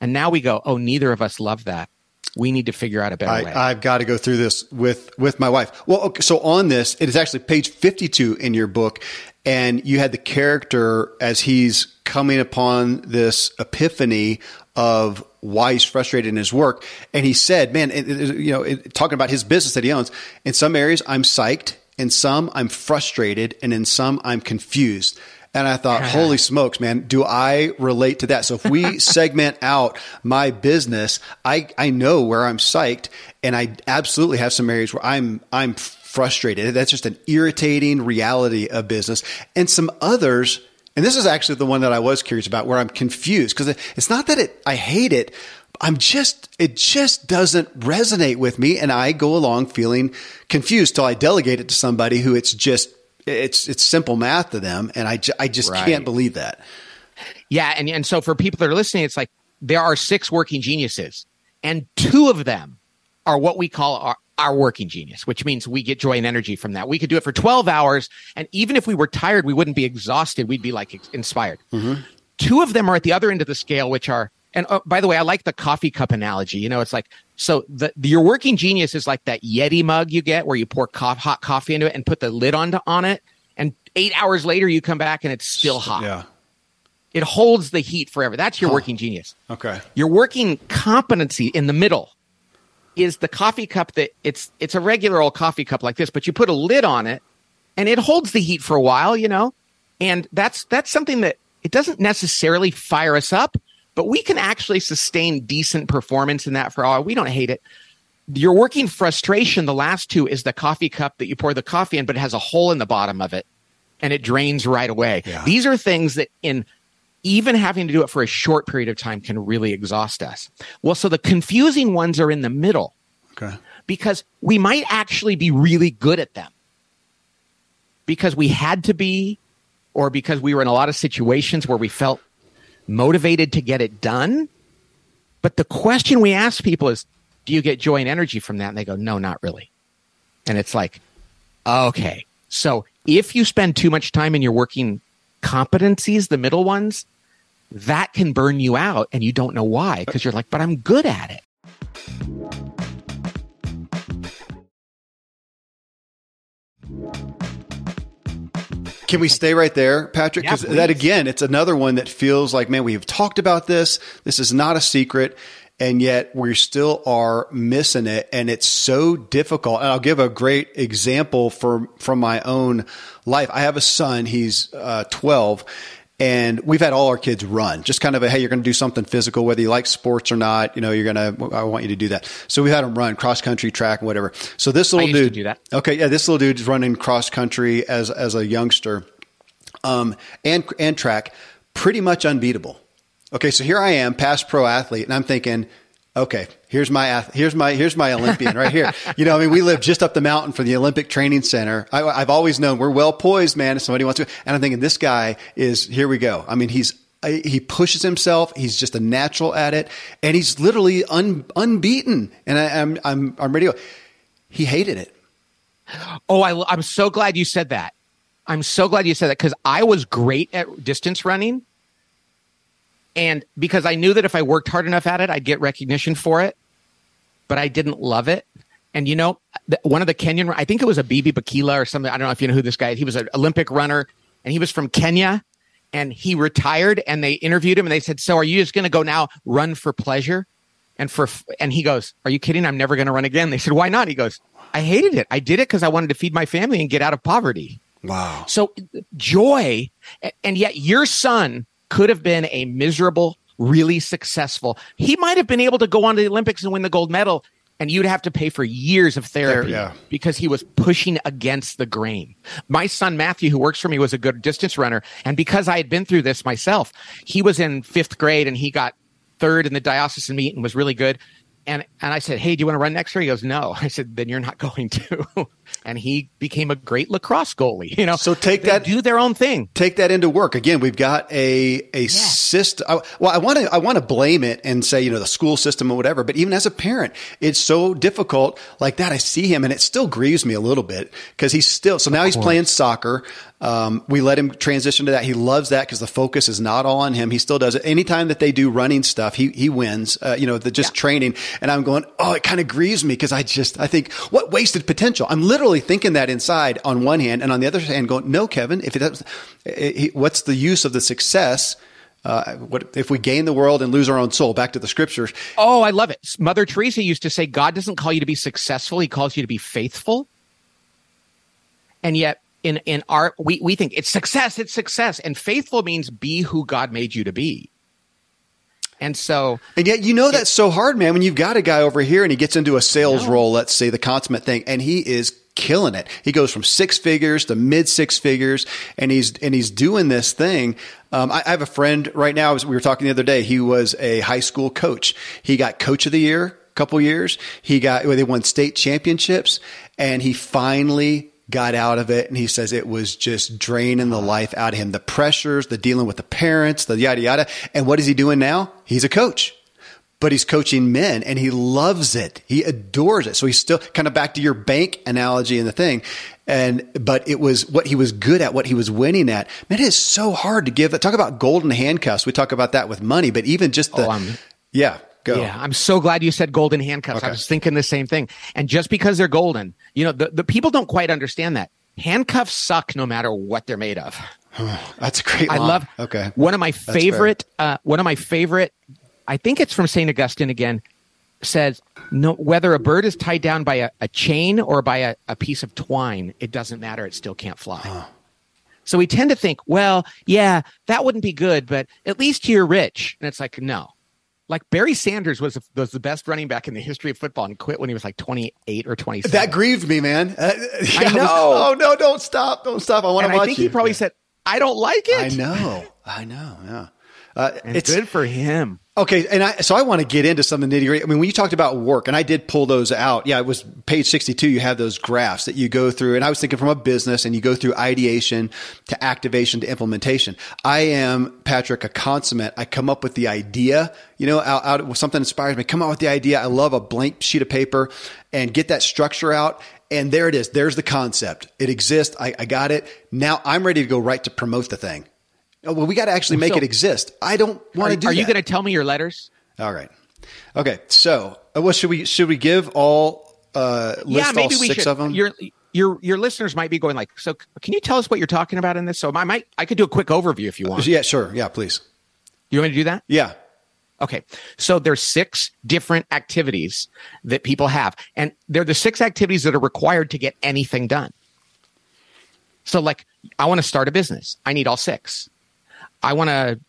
And now we go, oh, neither of us love that. We need to figure out a better I, way. I've got to go through this with with my wife. Well, okay, so on this, it is actually page fifty-two in your book, and you had the character as he's coming upon this epiphany of why he's frustrated in his work, and he said, "Man, it, it, you know, it, talking about his business that he owns. In some areas, I'm psyched. In some, I'm frustrated, and in some, I'm confused." And I thought, holy smokes, man, do I relate to that? So if we segment out my business, I, I know where I'm psyched and I absolutely have some areas where I'm, I'm frustrated. That's just an irritating reality of business and some others. And this is actually the one that I was curious about where I'm confused because it's not that it, I hate it. I'm just, it just doesn't resonate with me. And I go along feeling confused till I delegate it to somebody who it's just it's it's simple math to them, and I, I just right. can't believe that. Yeah, and and so for people that are listening, it's like there are six working geniuses, and two of them are what we call our, our working genius, which means we get joy and energy from that. We could do it for 12 hours. And even if we were tired, we wouldn't be exhausted. We'd be like inspired. Mm-hmm. Two of them are at the other end of the scale, which are, and uh, by the way, I like the coffee cup analogy. You know, it's like, so the, the, your working genius is like that Yeti mug you get where you pour co- hot coffee into it and put the lid on, to, on it. And eight hours later, you come back and it's still hot. Yeah. It holds the heat forever. That's your huh. working genius. Okay. Your working competency in the middle is the coffee cup that it's it's a regular old coffee cup like this, but you put a lid on it and it holds the heat for a while, you know? And that's that's something that it doesn't necessarily fire us up, but we can actually sustain decent performance in that for all. We don't hate it. Your working frustration, the last two, is the coffee cup that you pour the coffee in, but it has a hole in the bottom of it and it drains right away. Yeah. These are things that in even having to do it for a short period of time can really exhaust us. Well, so the confusing ones are in the middle. Okay. Because we might actually be really good at them. Because we had to be, or because we were in a lot of situations where we felt motivated to get it done. But the question we ask people is, do you get joy and energy from that? And they go, no, not really. And it's like, okay. So if you spend too much time in your working competencies, the middle ones, that can burn you out and you don't know why because you're like, but I'm good at it. Can we stay right there, Patrick? Because yeah, that again, it's another one that feels like, man, we have talked about this. This is not a secret. And yet we still are missing it. And it's so difficult. And I'll give a great example from, from my own life. I have a son. He's uh, 12 and we've had all our kids run just kind of a hey you're going to do something physical whether you like sports or not you know you're going to i want you to do that. So we had them run cross country track and whatever. So this little dude do that. Okay yeah this little dude is running cross country as as a youngster um and and track pretty much unbeatable. Okay so here i am past pro athlete and i'm thinking okay, here's my here's my here's my Olympian right here. You know, I mean, we live just up the mountain from the Olympic Training Center. I, have always known we're well poised, man. If somebody wants to, and I'm thinking this guy is here. We go. I mean, he's he pushes himself. He's just a natural at it, and he's literally un, unbeaten. And I, am I'm I'm ready to go. He hated it. Oh, I, I'm so glad you said that. I'm so glad you said that because I was great at distance running and because I knew that if I worked hard enough at it, I'd get recognition for it, but I didn't love it. And you know, one of the Kenyan, I think it was Abebe Bikila or something. I don't know if you know who this guy is. He was an Olympic runner and he was from Kenya and he retired and they interviewed him and they said, so are you just going to go now run for pleasure? And for, and he goes, are you kidding? I'm never going to run again. They said, why not? He goes, I hated it. I did it because I wanted to feed my family and get out of poverty. Wow. So joy. And yet your son could have been a miserable, really successful. He might have been able to go on to the Olympics and win the gold medal, and you'd have to pay for years of therapy yeah. because he was pushing against the grain. My son Matthew, who works for me, was a good distance runner, and because I had been through this myself, he was in fifth grade and he got third in the diocesan meet and was really good. and and I said, "Hey, do you want to run next year?" He goes, "No." I said, "Then you're not going to." And he became a great lacrosse goalie. You know, so take that, do their own thing. Take that into work. Again, we've got a a yeah. system. Well, I want to I want to blame it and say you know the school system or whatever. But even as a parent, it's so difficult like that. I see him, and it still grieves me a little bit because he's still. So now he's playing soccer. Um, we let him transition to that. He loves that because the focus is not all on him. He still does it. Anytime that they do running stuff, he he wins. Uh, you know, the just yeah. training. And I'm going, oh, it kind of grieves me because I just I think what wasted potential. I'm literally thinking that inside on one hand, and on the other hand, going, no, Kevin, if it, does, it what's the use of the success? Uh, what if we gain the world and lose our own soul? Back to the scriptures. Oh, I love it. Mother Teresa used to say, God doesn't call you to be successful; He calls you to be faithful. And yet, in in our we we think it's success, it's success, and faithful means be who God made you to be. And so, and yet, you know, that's so hard, man. When you've got a guy over here and he gets into a sales role, let's say the consummate thing, and he is killing it. He goes from six figures to mid six figures, and he's and he's doing this thing. Um, I, I, have a friend right now. We were talking the other day, he was a high school coach. He got coach of the year a couple years. He got they won state championships, and he finally got out of it. And he says it was just draining the life out of him. The pressures, the dealing with the parents, the yada, yada. And what is he doing now? He's a coach, but he's coaching men and he loves it. He adores it. So he's still kind of back to your bank analogy and the thing. And, but it was what he was good at, what he was winning at. Man, it is so hard to give. Talk about golden handcuffs. We talk about that with money, but even just the, oh, yeah, Go. Yeah, I'm so glad you said golden handcuffs. Okay. I was thinking the same thing. And just because they're golden, you know, the, the people don't quite understand that. Handcuffs suck no matter what they're made of. That's a great. I love. Okay. One of my favorite. Uh, one of my favorite. I think it's from Saint Augustine again. Says no whether a bird is tied down by a, a chain or by a, a, piece of twine, it doesn't matter. It still can't fly. Huh. So we tend to think, well, yeah, that wouldn't be good, but at least you're rich. And it's like, no, like Barry Sanders was was the best running back in the history of football and quit when he was like 28 or 27. That grieved me, man. Uh, yeah, I know. Was, oh no, don't stop. Don't stop. I want to watch I think you. he probably yeah. said, I don't like it. I know. I know. Yeah. Uh, it's good for him. Okay, and I, so I want to get into some of the nitty gritty. I mean, when you talked about work, and I did pull those out. Yeah, it was page sixty-two. You have those graphs that you go through, and I was thinking from a business, and you go through ideation to activation to implementation. I am Patrick, a consummate. I come up with the idea. You know, out, out something inspires me. Come out with the idea. I love a blank sheet of paper and get that structure out. And there it is. There's the concept. It exists. I, I got it. Now I'm ready to go right to promote the thing. Oh, well, we got to actually make so, it exist. I don't want to do. Are you going to tell me your letters? All right. Okay. So, uh, what should we should we give all? Uh, list yeah, maybe all we six should. of them. Your your your listeners might be going like, so can you tell us what you're talking about in this? So I might I could do a quick overview if you want. Yeah, sure. Yeah, please. You want me to do that? Yeah. Okay. So there's six different activities that people have, and they're the six activities that are required to get anything done. So, like, I want to start a business. I need all six. I want to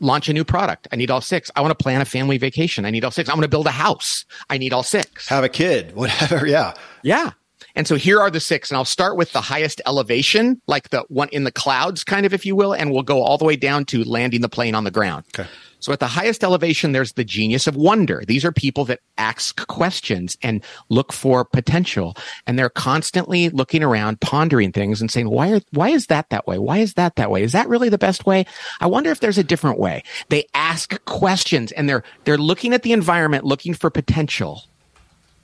launch a new product. I need all six. I want to plan a family vacation. I need all six. I want to build a house. I need all six. Have a kid, whatever. Yeah. Yeah. And so here are the six. And I'll start with the highest elevation, like the one in the clouds, kind of, if you will. And we'll go all the way down to landing the plane on the ground. Okay. So at the highest elevation, there's the genius of wonder. These are people that ask questions and look for potential. And they're constantly looking around, pondering things and saying, why are, why is that that way? Why is that that way? Is that really the best way? I wonder if there's a different way. They ask questions and they're, they're looking at the environment, looking for potential.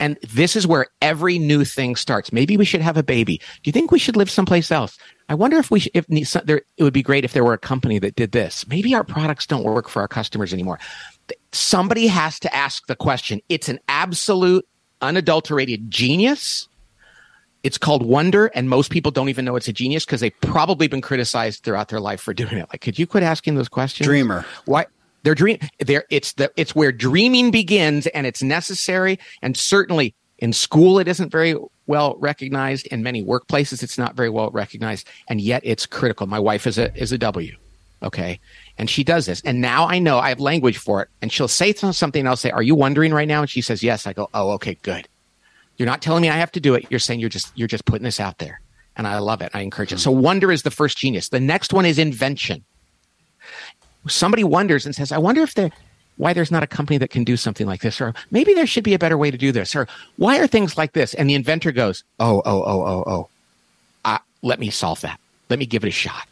And this is where every new thing starts. Maybe we should have a baby. Do you think we should live someplace else? I wonder if we should, if there, it would be great if there were a company that did this. Maybe our products don't work for our customers anymore. Somebody has to ask the question. It's an absolute unadulterated genius. It's called wonder, and most people don't even know it's a genius because they've probably been criticized throughout their life for doing it. Like, could you quit asking those questions? Dreamer. Why? They're dream. There, it's the it's where dreaming begins, and it's necessary. And certainly in school, it isn't very well recognized. In many workplaces, it's not very well recognized, and yet it's critical. My wife is a is a W, okay, and she does this. And now I know I have language for it. And she'll say something, and I'll say, "Are you wondering right now?" And she says, "Yes." I go, "Oh, okay, good. You're not telling me I have to do it. You're saying you're just you're just putting this out there." And I love it. I encourage it. So hmm. wonder is the first genius. The next one is invention somebody wonders and says, I wonder if there, why there's not a company that can do something like this, or maybe there should be a better way to do this, or why are things like this? And the inventor goes, oh, oh, oh, oh, oh, uh, let me solve that. Let me give it a shot.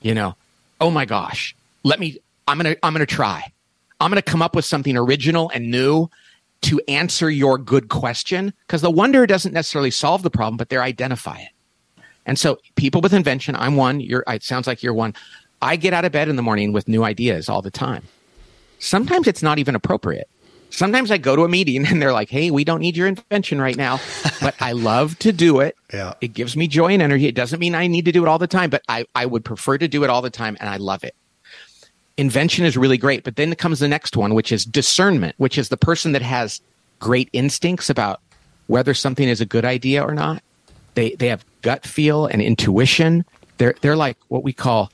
You know, oh my gosh, let me, I'm to, I'm to try. I'm to come up with something original and new to answer your good question because the wonder doesn't necessarily solve the problem, but they identify it. And so people with invention, I'm one, you're, it sounds like you're one. I get out of bed in the morning with new ideas all the time. Sometimes it's not even appropriate. Sometimes I go to a meeting and they're like, Hey, we don't need your invention right now, but I love to do it. Yeah. It gives me joy and energy. It doesn't mean I need to do it all the time, but I, I would prefer to do it all the time and I love it. Invention is really great, but then comes the next one, which is discernment, which is the person that has great instincts about whether something is a good idea or not. They, they have gut feel and intuition. They're, they're like what we call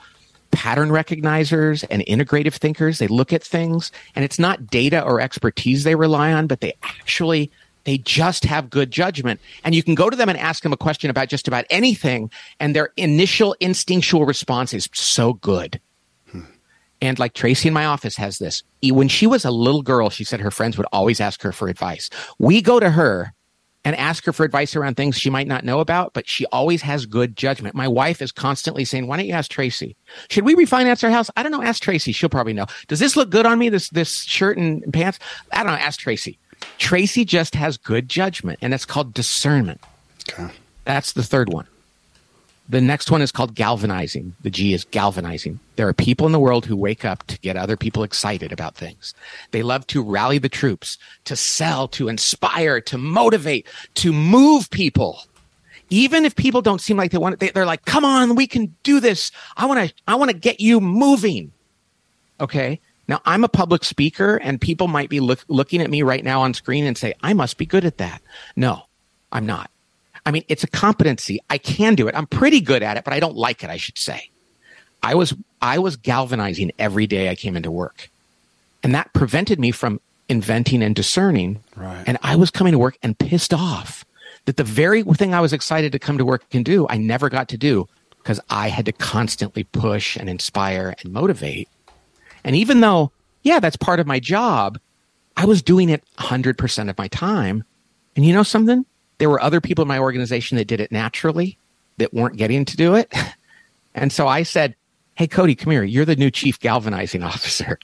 pattern recognizers and integrative thinkers. They look at things and it's not data or expertise they rely on, but they actually they just have good judgment. And you can go to them and ask them a question about just about anything, and their initial instinctual response is so good. Hmm. And like Tracy in my office has this. When she was a little girl, she said her friends would always ask her for advice. We go to her and ask her for advice around things she might not know about, but she always has good judgment. My wife is constantly saying, why don't you ask Tracy? Should we refinance our house? I don't know. Ask Tracy. She'll probably know. Does this look good on me? This, this shirt and pants? I don't know. Ask Tracy. Tracy just has good judgment and it's called discernment. Okay. That's the third one. The next one is called galvanizing. The G is galvanizing. There are people in the world who wake up to get other people excited about things. They love to rally the troops, to sell, to inspire, to motivate, to move people. Even if people don't seem like they want it, they, are like, come on, we can do this. I want to, I want to get you moving. Okay. Now I'm a public speaker and people might be look, looking at me right now on screen and say, I must be good at that. No, I'm not. I mean, it's a competency. I can do it. I'm pretty good at it, but I don't like it, I should say. I was I was galvanizing every day I came into work. And that prevented me from inventing and discerning. Right. And I was coming to work and pissed off that the very thing I was excited to come to work and do, I never got to do because I had to constantly push and inspire and motivate. And even though, yeah, that's part of my job, I was doing it 100% of my time. And you know something? There were other people in my organization that did it naturally that weren't getting to do it. And so I said, Hey, Cody, come here. You're the new chief galvanizing officer.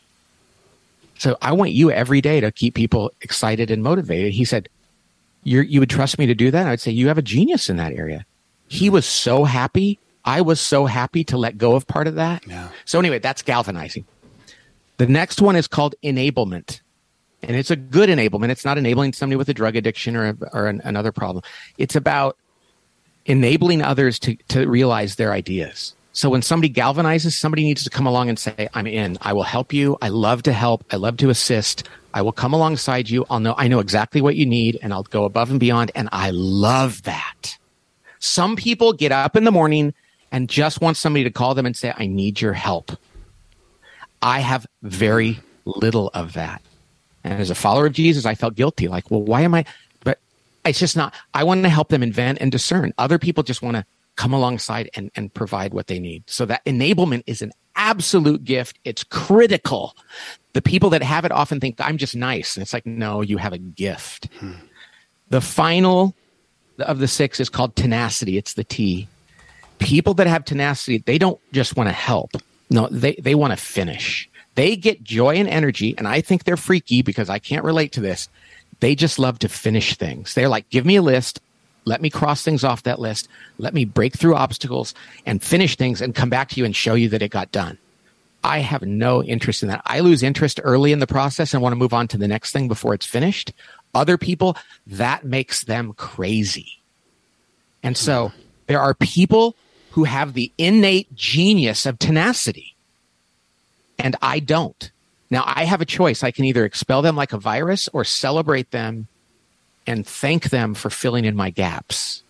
So I want you every day to keep people excited and motivated. He said, you you would trust me to do that? I'd say you have a genius in that area. He was so happy. I was so happy to let go of part of that. Yeah. So anyway, that's galvanizing. The next one is called enablement and it's a good enablement. It's not enabling somebody with a drug addiction or, or an, another problem. It's about enabling others to, to realize their ideas. So when somebody galvanizes, somebody needs to come along and say, I'm in. I will help you. I love to help. I love to assist. I will come alongside you. I'll know, I know exactly what you need and I'll go above and beyond. And I love that. Some people get up in the morning and just want somebody to call them and say, I need your help. I have very little of that. And as a follower of Jesus, I felt guilty. Like, well, why am I? But it's just not, I want to help them invent and discern. Other people just want to come alongside and, and provide what they need. So that enablement is an absolute gift. It's critical. The people that have it often think, I'm just nice. And it's like, no, you have a gift. Hmm. The final of the six is called tenacity. It's the T. People that have tenacity, they don't just want to help. No, they, they want to finish. They get joy and energy, and I think they're freaky because I can't relate to this. They just love to finish things. They're like, give me a list. Let me cross things off that list. Let me break through obstacles and finish things and come back to you and show you that it got done. I have no interest in that. I lose interest early in the process and want to move on to the next thing before it's finished. Other people, that makes them crazy. And so there are people who have the innate genius of tenacity and I don't. Now I have a choice. I can either expel them like a virus or celebrate them and thank them for filling in my gaps.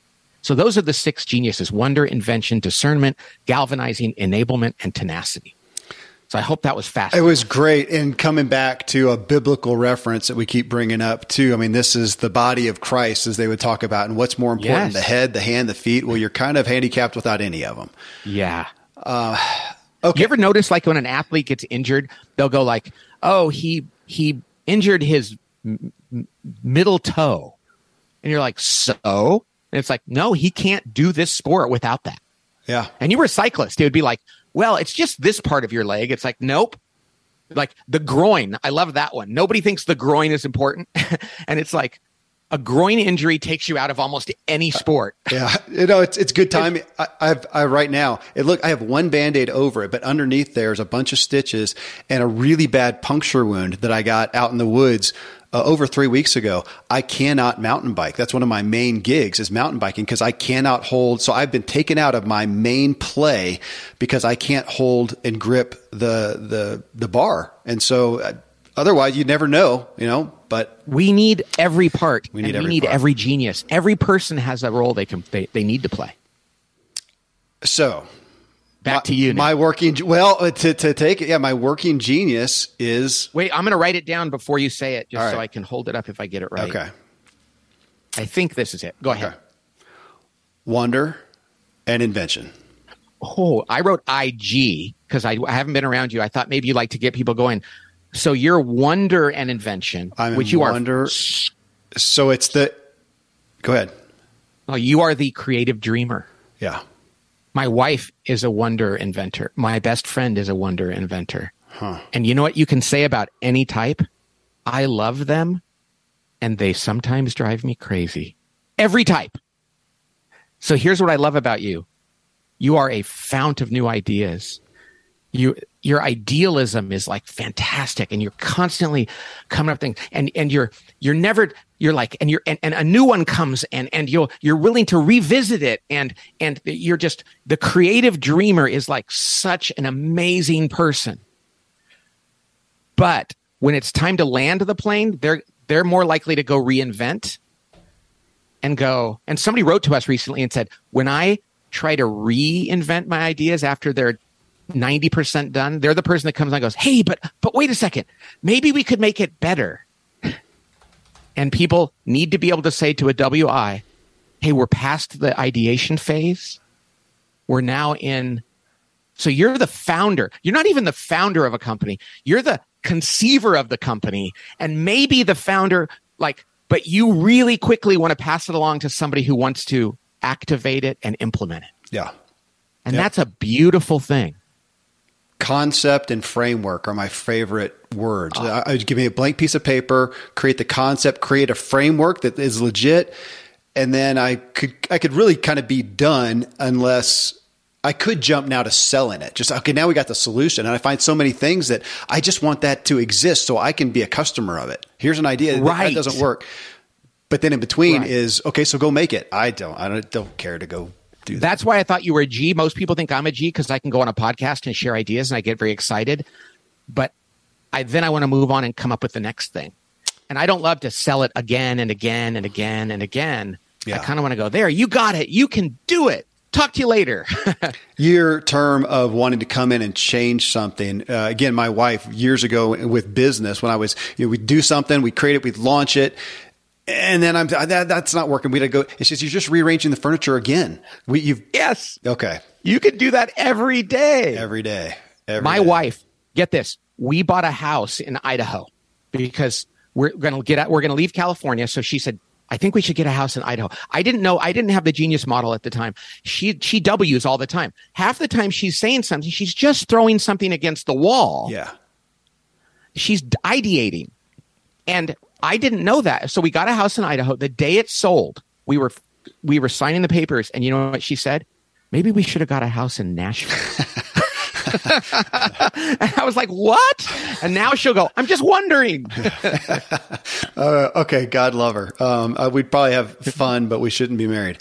So those are the six geniuses wonder, invention, discernment, galvanizing, enablement, and tenacity. So I hope that was fast. It was great. And coming back to a biblical reference that we keep bringing up too. I mean, this is the body of Christ as they would talk about. And what's more important, yes. the head, the hand, the feet? Well, you're kind of handicapped without any of them. Yeah. Uh, Okay. You ever notice like when an athlete gets injured, they'll go like, "Oh, he he injured his m- middle toe," and you're like, "So?" And it's like, "No, he can't do this sport without that." Yeah. And you were a cyclist, it would be like, "Well, it's just this part of your leg." It's like, "Nope." Like the groin, I love that one. Nobody thinks the groin is important, and it's like, a groin injury takes you out of almost any sport. yeah, you know it's it's good time. I, I've I right now it look I have one band aid over it, but underneath there's a bunch of stitches and a really bad puncture wound that I got out in the woods uh, over three weeks ago. I cannot mountain bike. That's one of my main gigs is mountain biking because I cannot hold. So I've been taken out of my main play because I can't hold and grip the the the bar, and so. Otherwise, you'd never know, you know. But we need every part. We need, every, we need every genius. Every person has a role they can they, they need to play. So, back my, to you. My working well uh, to to take it. Yeah, my working genius is. Wait, I'm going to write it down before you say it, just right. so I can hold it up if I get it right. Okay. I think this is it. Go ahead. Okay. Wonder and invention. Oh, I wrote IG because I, I haven't been around you. I thought maybe you like to get people going. So you're wonder and invention, I'm which you wonder. are. So it's the. Go ahead. Oh, you are the creative dreamer. Yeah. My wife is a wonder inventor. My best friend is a wonder inventor. Huh. And you know what you can say about any type? I love them, and they sometimes drive me crazy. Every type. So here's what I love about you. You are a fount of new ideas you your idealism is like fantastic and you're constantly coming up things and and you're you're never you're like and you're and, and a new one comes and and you'll you're willing to revisit it and and you're just the creative dreamer is like such an amazing person. But when it's time to land the plane they're they're more likely to go reinvent and go and somebody wrote to us recently and said when i try to reinvent my ideas after they're 90% done, they're the person that comes and goes, Hey, but, but wait a second. Maybe we could make it better. And people need to be able to say to a WI, Hey, we're past the ideation phase. We're now in. So you're the founder. You're not even the founder of a company. You're the conceiver of the company and maybe the founder, like, but you really quickly want to pass it along to somebody who wants to activate it and implement it. Yeah. And yep. that's a beautiful thing concept and framework are my favorite words. Oh. I, I give me a blank piece of paper, create the concept, create a framework that is legit, and then I could I could really kind of be done unless I could jump now to selling it. Just okay, now we got the solution, and I find so many things that I just want that to exist so I can be a customer of it. Here's an idea right. that doesn't work. But then in between right. is okay, so go make it. I don't I don't, don't care to go do that. That's why I thought you were a G. Most people think I'm a G because I can go on a podcast and share ideas and I get very excited. But I then I want to move on and come up with the next thing. And I don't love to sell it again and again and again and again. Yeah. I kind of want to go there. You got it. You can do it. Talk to you later. Your term of wanting to come in and change something. Uh, again, my wife years ago with business, when I was, you know, we do something, we create it, we launch it, and then I'm that, that's not working. We got to go. It's just you're just rearranging the furniture again. We you've yes okay. You can do that every day. Every day. Every My day. wife, get this. We bought a house in Idaho because we're to get out. We're to leave California. So she said, I think we should get a house in Idaho. I didn't know. I didn't have the genius model at the time. She she W's all the time. Half the time she's saying something, she's just throwing something against the wall. Yeah. She's ideating, and I didn't know that. So we got a house in Idaho. The day it sold, we were we were signing the papers, and you know what she said? Maybe we should have got a house in Nashville. and I was like, "What?" And now she'll go, "I'm just wondering." uh, okay, God love her. Um, uh, we'd probably have fun, but we shouldn't be married.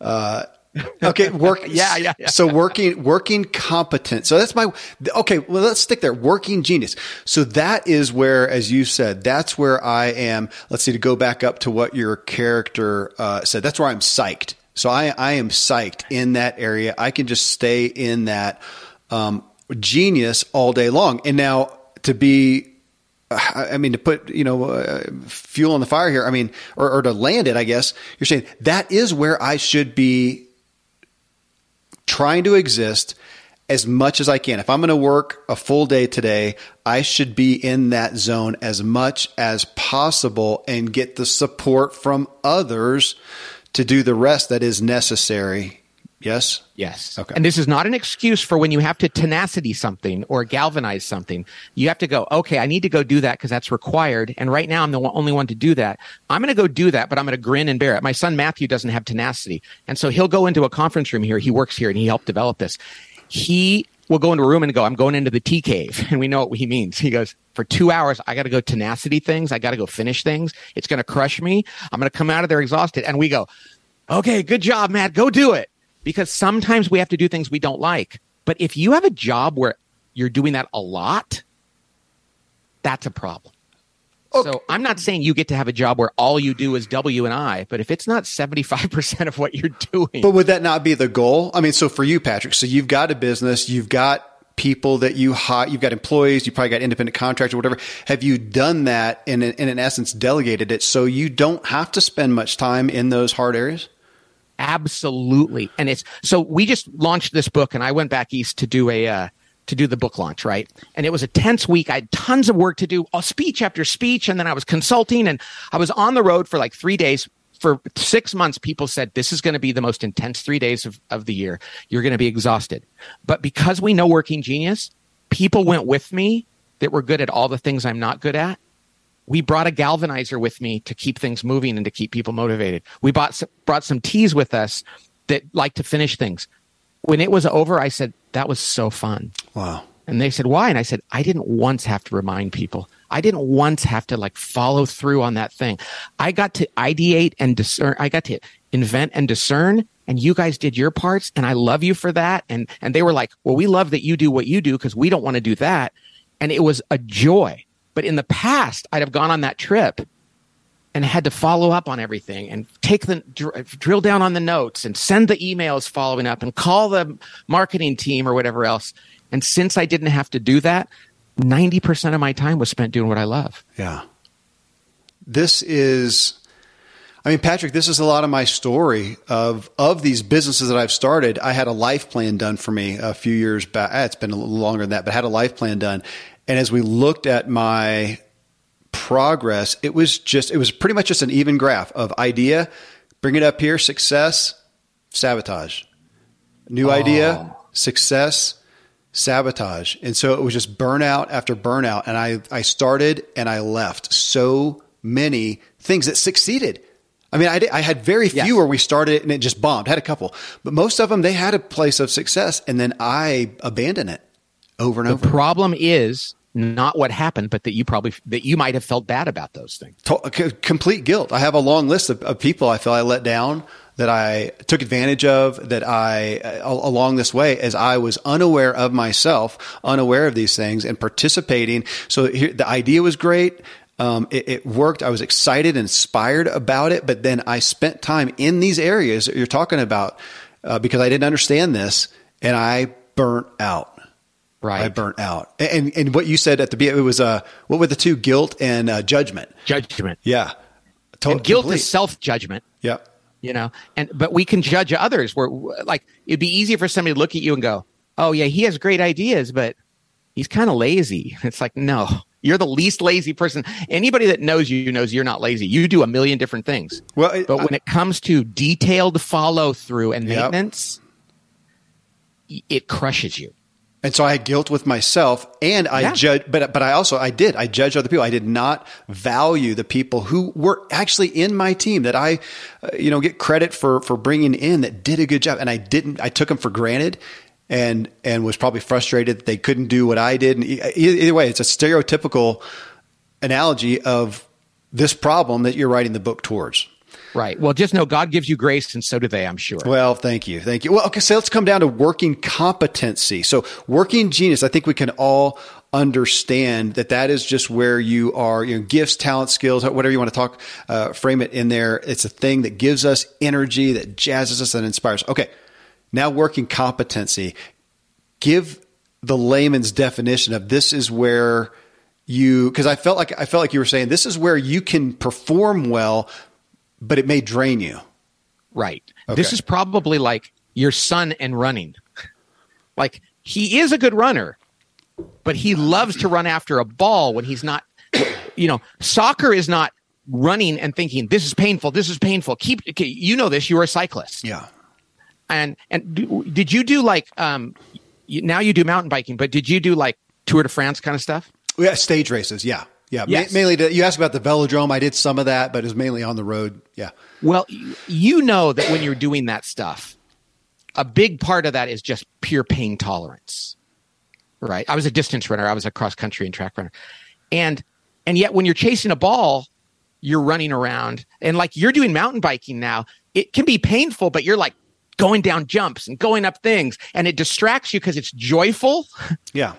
Uh, okay, work. yeah, yeah, yeah. So working, working competent. So that's my, okay, well, let's stick there. Working genius. So that is where, as you said, that's where I am. Let's see, to go back up to what your character uh, said, that's where I'm psyched. So I, I am psyched in that area. I can just stay in that um, genius all day long. And now to be I mean, to put you know uh, fuel on the fire here. I mean, or, or, to land it. I guess you're saying that is where I should be trying to exist as much as I can. If I'm going to work a full day today, I should be in that zone as much as possible and get the support from others to do the rest that is necessary Yes? Yes. Okay. And this is not an excuse for when you have to tenacity something or galvanize something. You have to go, okay, I need to go do that because that's required. And right now I'm the only one to do that. I'm going to go do that, but I'm going to grin and bear it. My son Matthew doesn't have tenacity. And so he'll go into a conference room here. He works here and he helped develop this. He will go into a room and go, I'm going into the T cave. And we know what he means. He goes, for two hours, I got to go tenacity things. I got to go finish things. It's going to crush me. I'm going to come out of there exhausted. And we go, okay, good job, Matt. Go do it because sometimes we have to do things we don't like. But if you have a job where you're doing that a lot, that's a problem. Okay. So I'm not saying you get to have a job where all you do is W and I, but if it's not 75% of what you're doing. But would that not be the goal? I mean, so for you, Patrick, so you've got a business, you've got people that you hire, you've got employees, you probably got independent contractors or whatever. Have you done that and in, in essence delegated it so you don't have to spend much time in those hard areas? Absolutely. And it's so we just launched this book and I went back east to do a uh, to do the book launch, right? And it was a tense week. I had tons of work to do, a speech after speech, and then I was consulting and I was on the road for like 3 days. For six months, people said this is going to be the most intense three days of, of the year. You're going to be exhausted. But because we know working genius, people went with me that were good at all the things I'm not good at we brought a galvanizer with me to keep things moving and to keep people motivated. We bought brought some T's with us that like to finish things. When it was over, I said, that was so fun. Wow. And they said, why? And I said, I didn't once have to remind people. I didn't once have to like follow through on that thing. I got to ideate and discern. I got to invent and discern and you guys did your parts and I love you for that. And, and they were like, well, we love that you do what you do because we don't want to do that. And it was a joy. But in the past, I'd have gone on that trip and had to follow up on everything and take the dr- drill down on the notes and send the emails following up and call the marketing team or whatever else. And since I didn't have to do that, 90% of my time was spent doing what I love. Yeah. This is I mean, Patrick, this is a lot of my story of of these businesses that I've started. I had a life plan done for me a few years back. It's been a little longer than that, but I had a life plan done. And as we looked at my progress, it was just, it was pretty much just an even graph of idea, bring it up here, success, sabotage. New oh. idea, success, sabotage. And so it was just burnout after burnout. And I, I started and I left so many things that succeeded. I mean, I, did, I had very few yes. where we started and it just bombed. Had a couple, but most of them they had a place of success, and then I abandoned it over and the over. The problem is not what happened, but that you probably that you might have felt bad about those things. To- complete guilt. I have a long list of, of, people I feel I let down, that I took advantage of, that I uh, along this way as I was unaware of myself, unaware of these things, and participating. So here, the idea was great. Um, it, it, worked. I was excited inspired about it, but then I spent time in these areas that you're talking about uh, because I didn't understand this, and I burnt out. Right. I burnt out. And and what you said at the beginning, it was uh, what were the two guilt and uh, judgment? Judgment. Yeah. To- and guilt complete. is self judgment. Yeah. You know, and but we can judge others. Where like it'd be easier for somebody to look at you and go, "Oh yeah, he has great ideas, but he's kind of lazy." It's like no. You're the least lazy person. Anybody that knows you knows you're not lazy. You do a million different things. Well, it, but when I, it comes to detailed follow through and maintenance, yep. it crushes you. And so I had guilt with myself and I yeah. judge, but, but I also, I did, I judged other people. I did not value the people who were actually in my team that I, uh, you know, get credit for, for bringing in that did a good job. And I didn't, I took them for granted and, and was probably frustrated that they couldn't do what I did. And either way, it's a stereotypical analogy of this problem that you're writing the book towards. Right. Well, just know God gives you grace, and so do they, I'm sure. Well, thank you. Thank you. Well, okay, so let's come down to working competency. So, working genius, I think we can all understand that that is just where you are, you know, gifts, talent, skills, whatever you want to talk, uh, frame it in there. It's a thing that gives us energy, that jazzes us, and inspires. Okay. Now, working competency. Give the layman's definition of this is where you because I felt like I felt like you were saying this is where you can perform well, but it may drain you. Right. Okay. This is probably like your son and running. like he is a good runner, but he loves to run after a ball when he's not, you know, soccer is not running and thinking, this is painful, this is painful. Keep, you know this, you're a cyclist. Yeah. And, and do, did you do like, um, you, now you do mountain biking, but did you do like Tour de France kind of stuff? Yeah, stage races. Yeah. Yeah, Yes. ma- mainly. To, you asked about the velodrome. I did some of that, but it was mainly on the road. Yeah, Well, you know that when you're doing that stuff, a big part of that is just pure pain tolerance. Right? I was a distance runner, I was a cross country and track runner. And and yet when you're chasing a ball, you're running around and like you're doing mountain biking now, it can be painful, but you're like going down jumps and going up things and it distracts you because it's joyful yeah,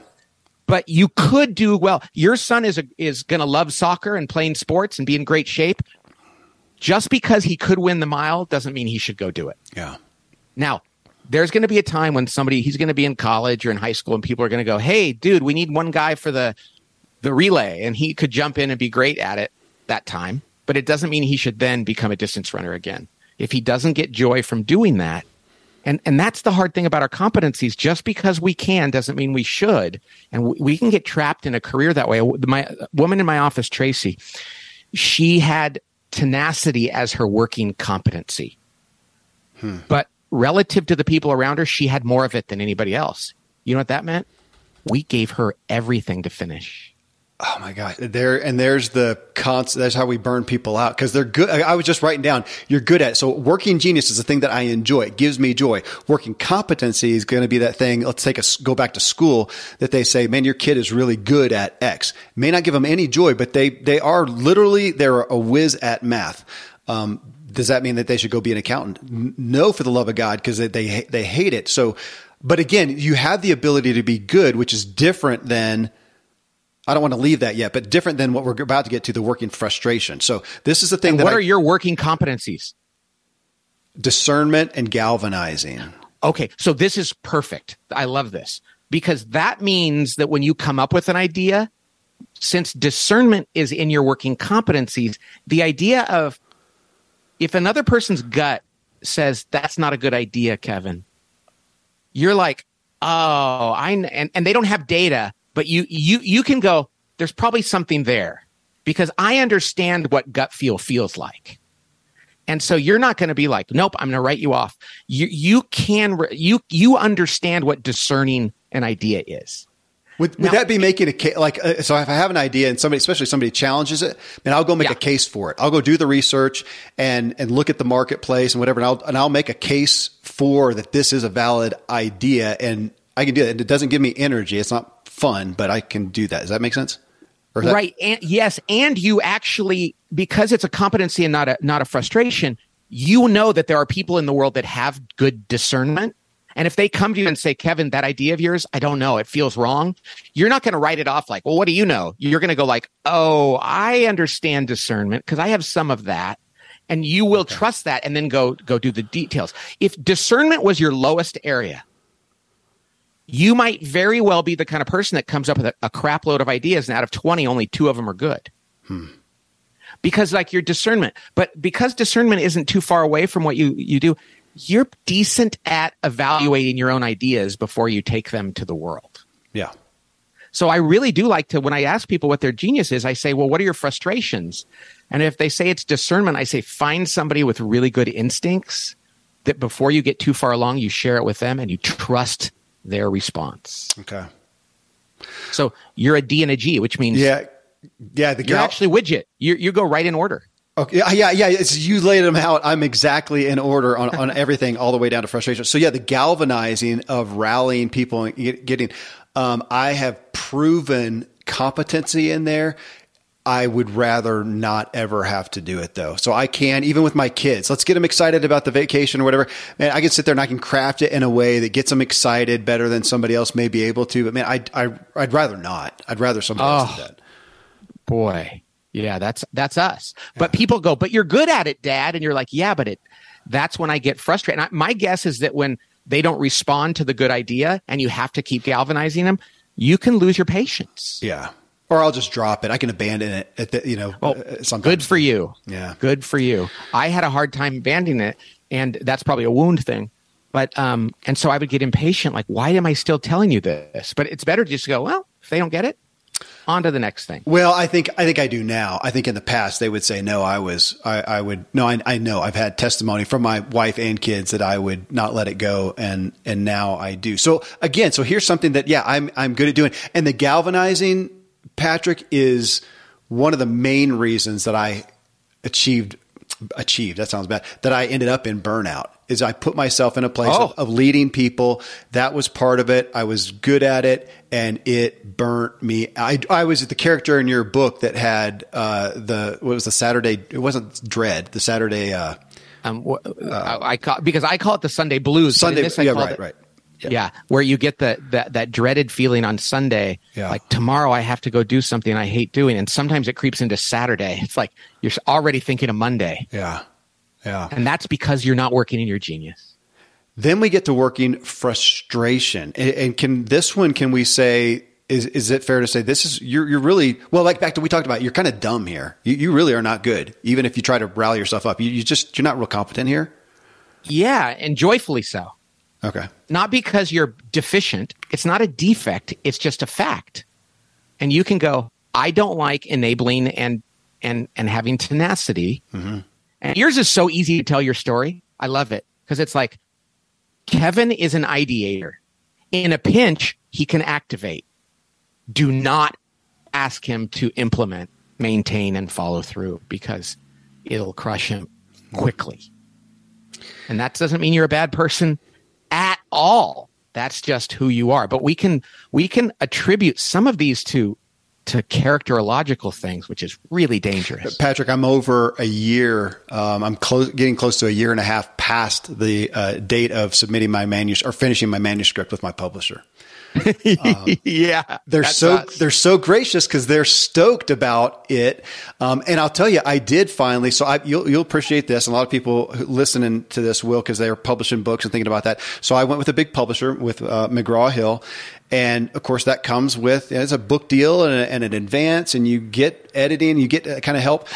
but you could do well. Your son is a, is going to love soccer and playing sports and be in great shape. Just because he could win the mile doesn't mean he should go do it. yeah, Now, there's going to be a time when somebody he's going to be in college or in high school and people are going to go, "Hey, dude, we need one guy for the the relay," and he could jump in and be great at it that time. But it doesn't mean he should then become a distance runner again. If he doesn't get joy from doing that, and and that's the hard thing about our competencies. Just because we can doesn't mean we should, and we, we can get trapped in a career that way. My woman in my office, Tracy, she had tenacity as her working competency, hmm. but relative to the people around her, she had more of it than anybody else. You know what that meant? We gave her everything to finish. Oh my God! There and there's the const. That's how we burn people out because they're good. I was just writing down. You're good at it. so working genius is the thing that I enjoy. It gives me joy. Working competency is going to be that thing. Let's take a go back to school that they say, man, your kid is really good at X. May not give them any joy, but they they are literally they're a whiz at math. Um, does that mean that they should go be an accountant? No, for the love of God, because they, they they hate it. So, but again, you have the ability to be good, which is different than. I don't want to leave that yet, but different than what we're about to get to the working frustration. So this is the thing And that what I, are your working competencies? discernment and galvanizing. Okay, so this is perfect. I love this because that means that when you come up with an idea, since discernment is in your working competencies, the idea of if another person's gut says that's not a good idea, Kevin, you're like, oh, I and and they don't have data, but you you you can go. There's probably something there because I understand what gut feel feels like. And so you're not going to be like, nope, I'm going to write you off. You you can re- you you understand what discerning an idea is. Would, would Now- that be making a case? Like, uh, so if I have an idea and somebody, especially somebody challenges it, then I'll go make Yeah. a case for it. I'll go do the research and, and look at the marketplace and whatever. And I'll, and I'll make a case for that this is a valid idea and I can do that. It doesn't give me energy. It's not fun, but I can do that. Does that make sense? That- right. And yes. And you actually because it's a competency and not a not a frustration you know that there are people in the world that have good discernment. And if they come to you and say kevin that idea of yours i don't know. It feels wrong. You're not going to write it off like well what do you know? You're going to go like oh i understand discernment because i have some of that. And you will trust that and then go go do the details. If discernment was your lowest area you might very well be the kind of person that comes up with a, a crap load of ideas and out of 20 only two of them are good hmm. because like your discernment but because discernment isn't too far away from what you you do you're decent at evaluating your own ideas before you take them to the world Yeah. so I really do like to when I ask people what their genius is, I say, "Well, what are your frustrations?" And if they say it's discernment, I say find somebody with really good instincts that before you get too far along, you share it with them and you trust their response. Okay. So you're a D and a G, which means Yeah. Yeah. The you're actually widget. You you go right in order. Okay. Yeah, yeah, yeah. It's you laid them out. I'm exactly in order on, on everything, all the way down to frustration. So yeah, the galvanizing of rallying people and get- getting. Um, I have proven competency in there. I would rather not ever have to do it though. So I can, even with my kids, let's get them excited about the vacation or whatever. Man, I can sit there and I can craft it in a way that gets them excited better than somebody else may be able to. But man, I, I, I'd rather not. I'd rather somebody else do Oh. that. Boy, yeah, that's that's us. But people go, "But you're good at it, Dad," and you're like, "Yeah, but it." That's when I get frustrated. And I, my guess is that when they don't respond to the good idea, and you have to keep galvanizing them, you can lose your patience. Yeah. Or I'll just drop it. I can abandon it at the, you know, Well, uh, sometimes. good for you. Yeah. Good for you. I had a hard time abandoning it, and that's probably a wound thing. But um, and so I would get impatient. Like, why am I still telling you this? But it's better to just go. Well, if they don't get it, on to the next thing. Well, I think I think I do now. I think in the past they would say no. I was I, I would no. I, I know I've had testimony from my wife and kids that I would not let it go, and and now I do. So again, so here's something that yeah I'm I'm good at doing, and the galvanizing Patrick is one of the main reasons that I achieved achieved that sounds bad that I ended up in burnout is I put myself in a place Oh. of, of leading people. That was part of it. I was good at it and it burnt me. I, I was the character in your book that had, uh, the, what was the Saturday? It wasn't dread, the Saturday, uh, Um, wh- I, I call because I call it the Sunday blues. Sunday. Yeah, right, it- right. Yeah. where you get the that that dreaded feeling on Sunday. Yeah. Like tomorrow I have to go do something I hate doing, and sometimes it creeps into Saturday. It's like you're already thinking of Monday, Yeah. Yeah. and that's because you're not working in your genius. Then we get to working frustration. And, and can this one, can we say, is, is it fair to say this is, you're, you're really, well, like back to, we talked about, you're kind of dumb here. You, you really are not good. Even if you try to rally yourself up, you, you just, you're not real competent here. Yeah, and joyfully so. Okay. Not because you're deficient. It's not a defect. It's just a fact. And you can go, I don't like enabling and and and having tenacity. Mm-hmm. And yours is so easy to tell your story. I love it because it's like Kevin is an ideator. In a pinch, he can activate. Do not ask him to implement, maintain, and follow through because it'll crush him quickly. And that doesn't mean you're a bad person all. That's just who you are. But we can we can attribute some of these to to characterological things, which is really dangerous. Patrick, I'm over a year. Um, I'm close, getting close to a year and a half past the uh, date of submitting my manuscript or finishing my manuscript with my publisher. yeah, They're so us. they're so gracious because they're stoked about it. Um, and I'll tell you, I did finally. So I, you'll you'll appreciate this. And a lot of people listening to this will because they are publishing books and thinking about that. So I went with a big publisher with uh, McGraw Hill, and of course that comes with it's a book deal and, a, and an advance, and you get editing, you get kind of help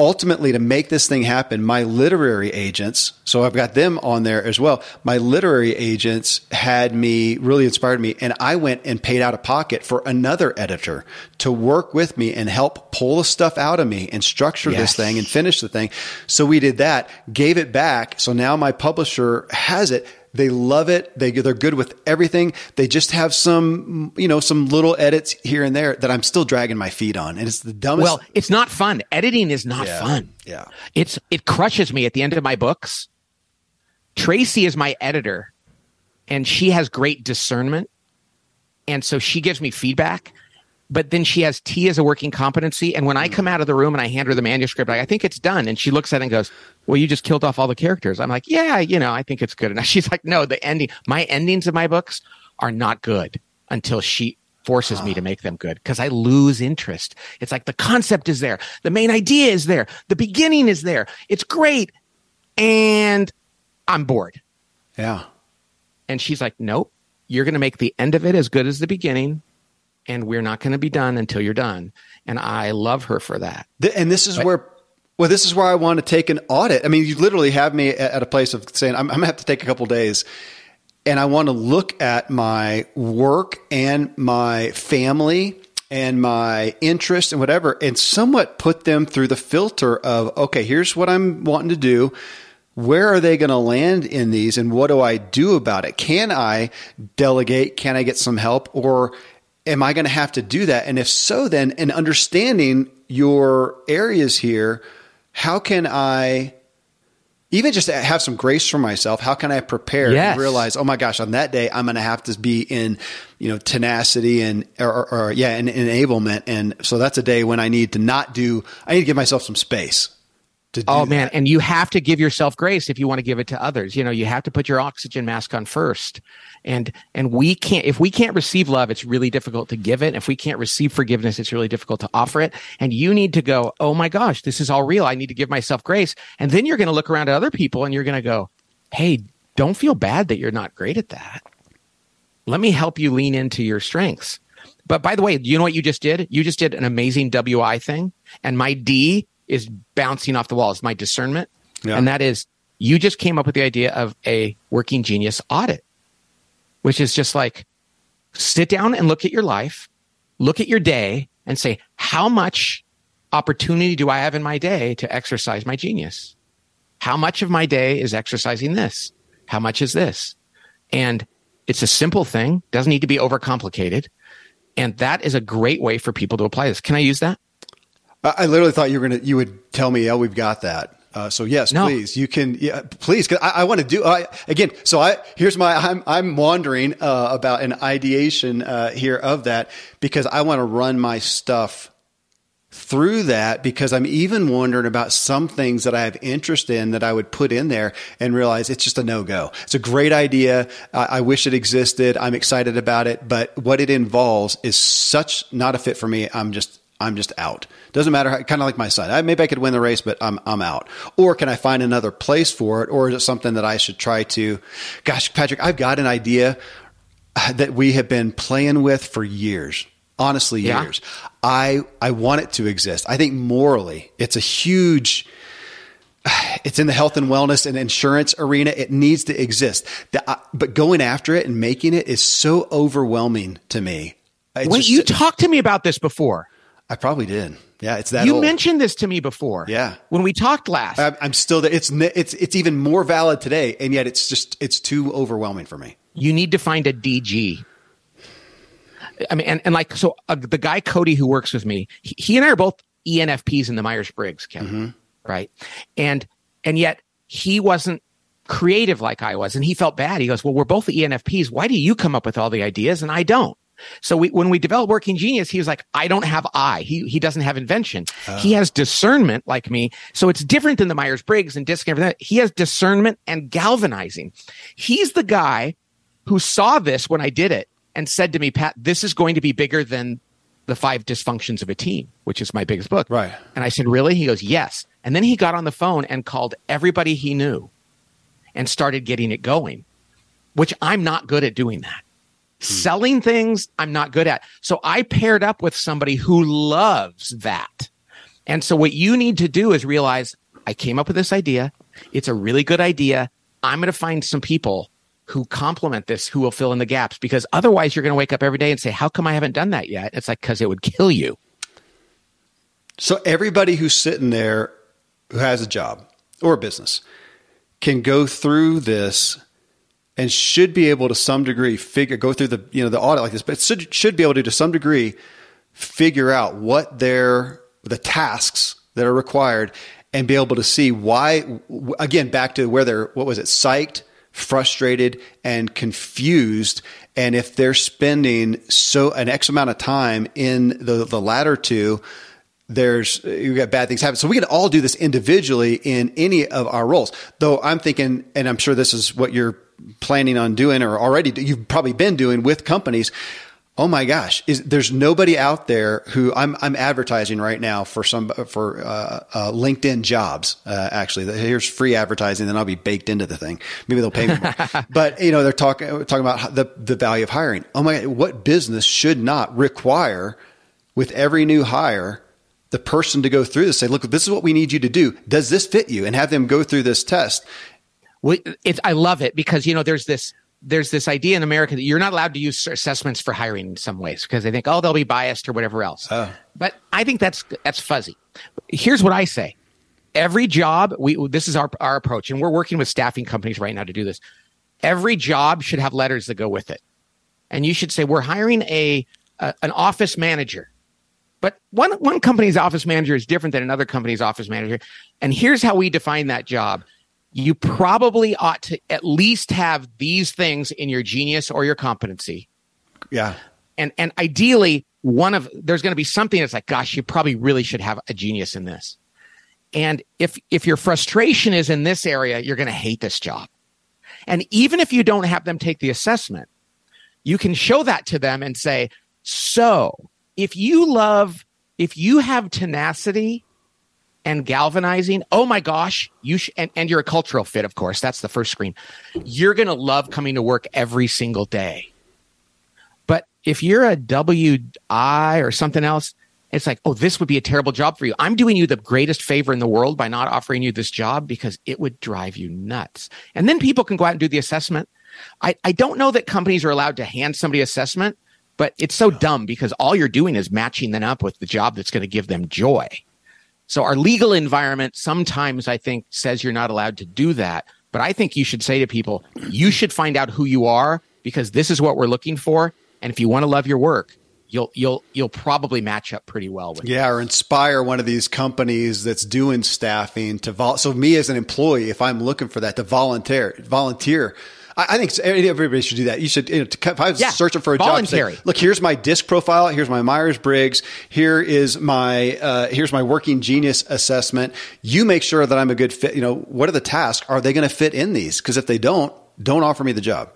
ultimately to make this thing happen my literary agents so i've got them on there as well my literary agents had me really inspired me and i went and paid out of pocket for another editor to work with me and help pull the stuff out of me and structure Yes. this thing and finish the thing so we did that gave it back so now my publisher has it they love it. They they're good with everything. They just have some you know some little edits here and there that I'm still dragging my feet on, and it's the dumbest. well, it's not fun. Editing is not Yeah. fun. Yeah. It's it crushes me at the end of my books. Tracy is my editor and she has great discernment. And so she gives me feedback, but then she has T as a working competency. And when I come mm. out of the room and I hand her the manuscript, like, I think it's done. And she looks at it and goes, Well, you just killed off all the characters. I'm like, Yeah, you know, I think it's good enough. She's like, No, the ending, my endings of my books are not good until she forces me to ah. make them good because I lose interest. It's like the concept is there, the main idea is there, the beginning is there. It's great. And I'm bored. yeah. And she's like, Nope, you're going to make the end of it as good as the beginning. And we're not going to be done until you're done. And I love her for that. Th- and this is where well this is where i want to take an audit i mean you literally have me at, a place of saying i'm, I'm gonna have to take a couple days and i want to look at my work and my family and my interest and whatever and somewhat put them through the filter of okay here's what i'm wanting to do where are they going to land in these and what do I do about it? Can I delegate? Can I get some help or am I going to have to do that? And if so, then in understanding your areas here, how can I even just have some grace for myself? How can I prepare Yes. and realize, oh my gosh, on that day, I'm going to have to be in, you know, tenacity and, or, or, or yeah, and enablement. And so that's a day when I need to not do, I need to give myself some space. Oh man, that. and you have to give yourself grace if you want to give it to others. You know, you have to put your oxygen mask on first. And and we can't if we can't receive love, it's really difficult to give it. If we can't receive forgiveness, it's really difficult to offer it. And you need to go, "Oh my gosh, this is all real. I need to give myself grace." And then you're going to look around at other people and you're going to go, "Hey, don't feel bad that you're not great at that. Let me help you lean into your strengths." But by the way, you know what you just did? You just did an amazing WI thing, and my D is bouncing off the walls. My discernment, Yeah. and that is You just came up with the idea of a working genius audit, which is just like sit down and look at your life, look at your day and say, how much opportunity do I have in my day to exercise my genius? How much of my day is exercising this? How much is this? And it's a simple thing, doesn't need to be overcomplicated. And that is a great way for people to apply this. Can I use that? I literally thought you were going to, you would tell me, oh, we've got that. Uh, so yes, no. please, you can, yeah, please, cause I, I want to do, I, again, so I, here's my, I'm, I'm wandering, uh, about an ideation, uh, here of that because I want to run my stuff through that because I'm even wondering about some things that I have interest in that I would put in there and realize it's just a no go. It's a great idea. I, I wish it existed. I'm excited about it, but what it involves is such not a fit for me. I'm just I'm just out. Doesn't matter. kind of like my son. I, maybe I could win the race, but I'm I'm out. Or can I find another place for it? Or is it something that I should try to? Gosh, Patrick, I've got an idea that we have been playing with for years honestly yeah. years. I I want it to exist. I think morally, it's a huge it's in the health and wellness and insurance arena. It needs to exist. The, uh, but going after it and making it is so overwhelming to me. It's Wait, just, you talked to me about this before. I probably did. Yeah, it's that. You old. mentioned this to me before. Yeah, when we talked last. I, I'm still there. It's it's it's even more valid today, and yet it's just it's too overwhelming for me. You need to find a DG I mean, and, and like, so uh, the guy Cody who works with me, he, he and I are both ENFPs in the Myers Briggs, mm-hmm. right? And and yet he wasn't creative like I was, and he felt bad. He goes, "Well, we're both ENFPs. Why do you come up with all the ideas and I don't?" So we, when we developed Working Genius, he was like, I don't have I. He, he doesn't have invention. He ah. has discernment like me. So it's different than the Myers Briggs and DISC and everything. He has discernment and galvanizing. He's the guy who saw this when I did it and said to me, Pat, this is going to be bigger than the five dysfunctions of a team, which is my biggest book. Right. And I said, really? He goes, yes. And then he got on the phone and called everybody he knew and started getting it going, which I'm not good at doing that. Hmm. Selling things, I'm not good at. So I paired up with somebody who loves that. And so what you need to do is realize I came up with this idea. It's a really good idea. I'm going to find some people who complement this who will fill in the gaps because otherwise you're going to wake up every day and say how come i haven't done that yet it's like because it would kill you so everybody who's sitting there who has a job or a business can go through this and should be able to some degree figure go through the you know the audit like this but should, should be able to to some degree figure out what their the tasks that are required and be able to see why again back to where they're what was it psyched frustrated and confused and if they're spending so an x amount of time in the the latter two there's you got bad things happen. So we can all do this individually in any of our roles. Though i'm thinking and i'm sure this is what you're planning on doing or already you've probably been doing with companies Oh my gosh! Is there's nobody out there who I'm I'm advertising right now for some for uh, uh, LinkedIn jobs. Uh, actually, here's free advertising, then I'll be baked into the thing. Maybe they'll pay me more. but you know, they're talking talking about the the value of hiring. Oh my! God, what business should not require with every new hire the person to go through this? Say, look, this is what we need you to do. Does this fit you? And have them go through this test. It's, I love it because you know there's this there's this idea in America that you're not allowed to use assessments for hiring in some ways because they think, oh, they'll be biased or whatever else. Oh. But I think that's that's fuzzy. Here's what I say: every job, we this is our our approach, and we're working with staffing companies right now to do this. Every job should have letters that go with it, and you should say, we're hiring a, a an office manager. But one one company's office manager is different than another company's office manager, and here's how we define that job you probably ought to at least have these things in your genius or your competency. Yeah. And and ideally one of there's going to be something that's like gosh you probably really should have a genius in this. And if if your frustration is in this area you're going to hate this job. And even if you don't have them take the assessment, you can show that to them and say, "So, if you love if you have tenacity and galvanizing. Oh my gosh, you sh- and, and you're a cultural fit, of course. That's the first screen. You're going to love coming to work every single day. But if you're a WI or something else, It's like, oh, this would be a terrible job for you. I'm doing you the greatest favor in the world by not offering you this job because it would drive you nuts. And then people can go out and do the assessment. I, I don't know that companies are allowed to hand somebody assessment, but it's so dumb because all you're doing is matching them up with the job that's going to give them joy. So our legal environment sometimes I think says you're not allowed to do that. But I think you should say to people, you should find out who you are because this is what we're looking for. And if you want to love your work, you'll you'll you'll probably match up pretty well with. Yeah, or inspire one of these companies that's doing staffing to vol. So me as an employee, if I'm looking for that, to volunteer volunteer. I, I think everybody should do that. You should, you know, to, if I was Yeah, searching for a voluntary. job, say, look, here's my disc profile. Here's my Myers Briggs. Here is my uh, here's my working genius assessment. You make sure that I'm a good fit. You know, what are the tasks? Are they going to fit in these? Because if they don't, don't offer me the job.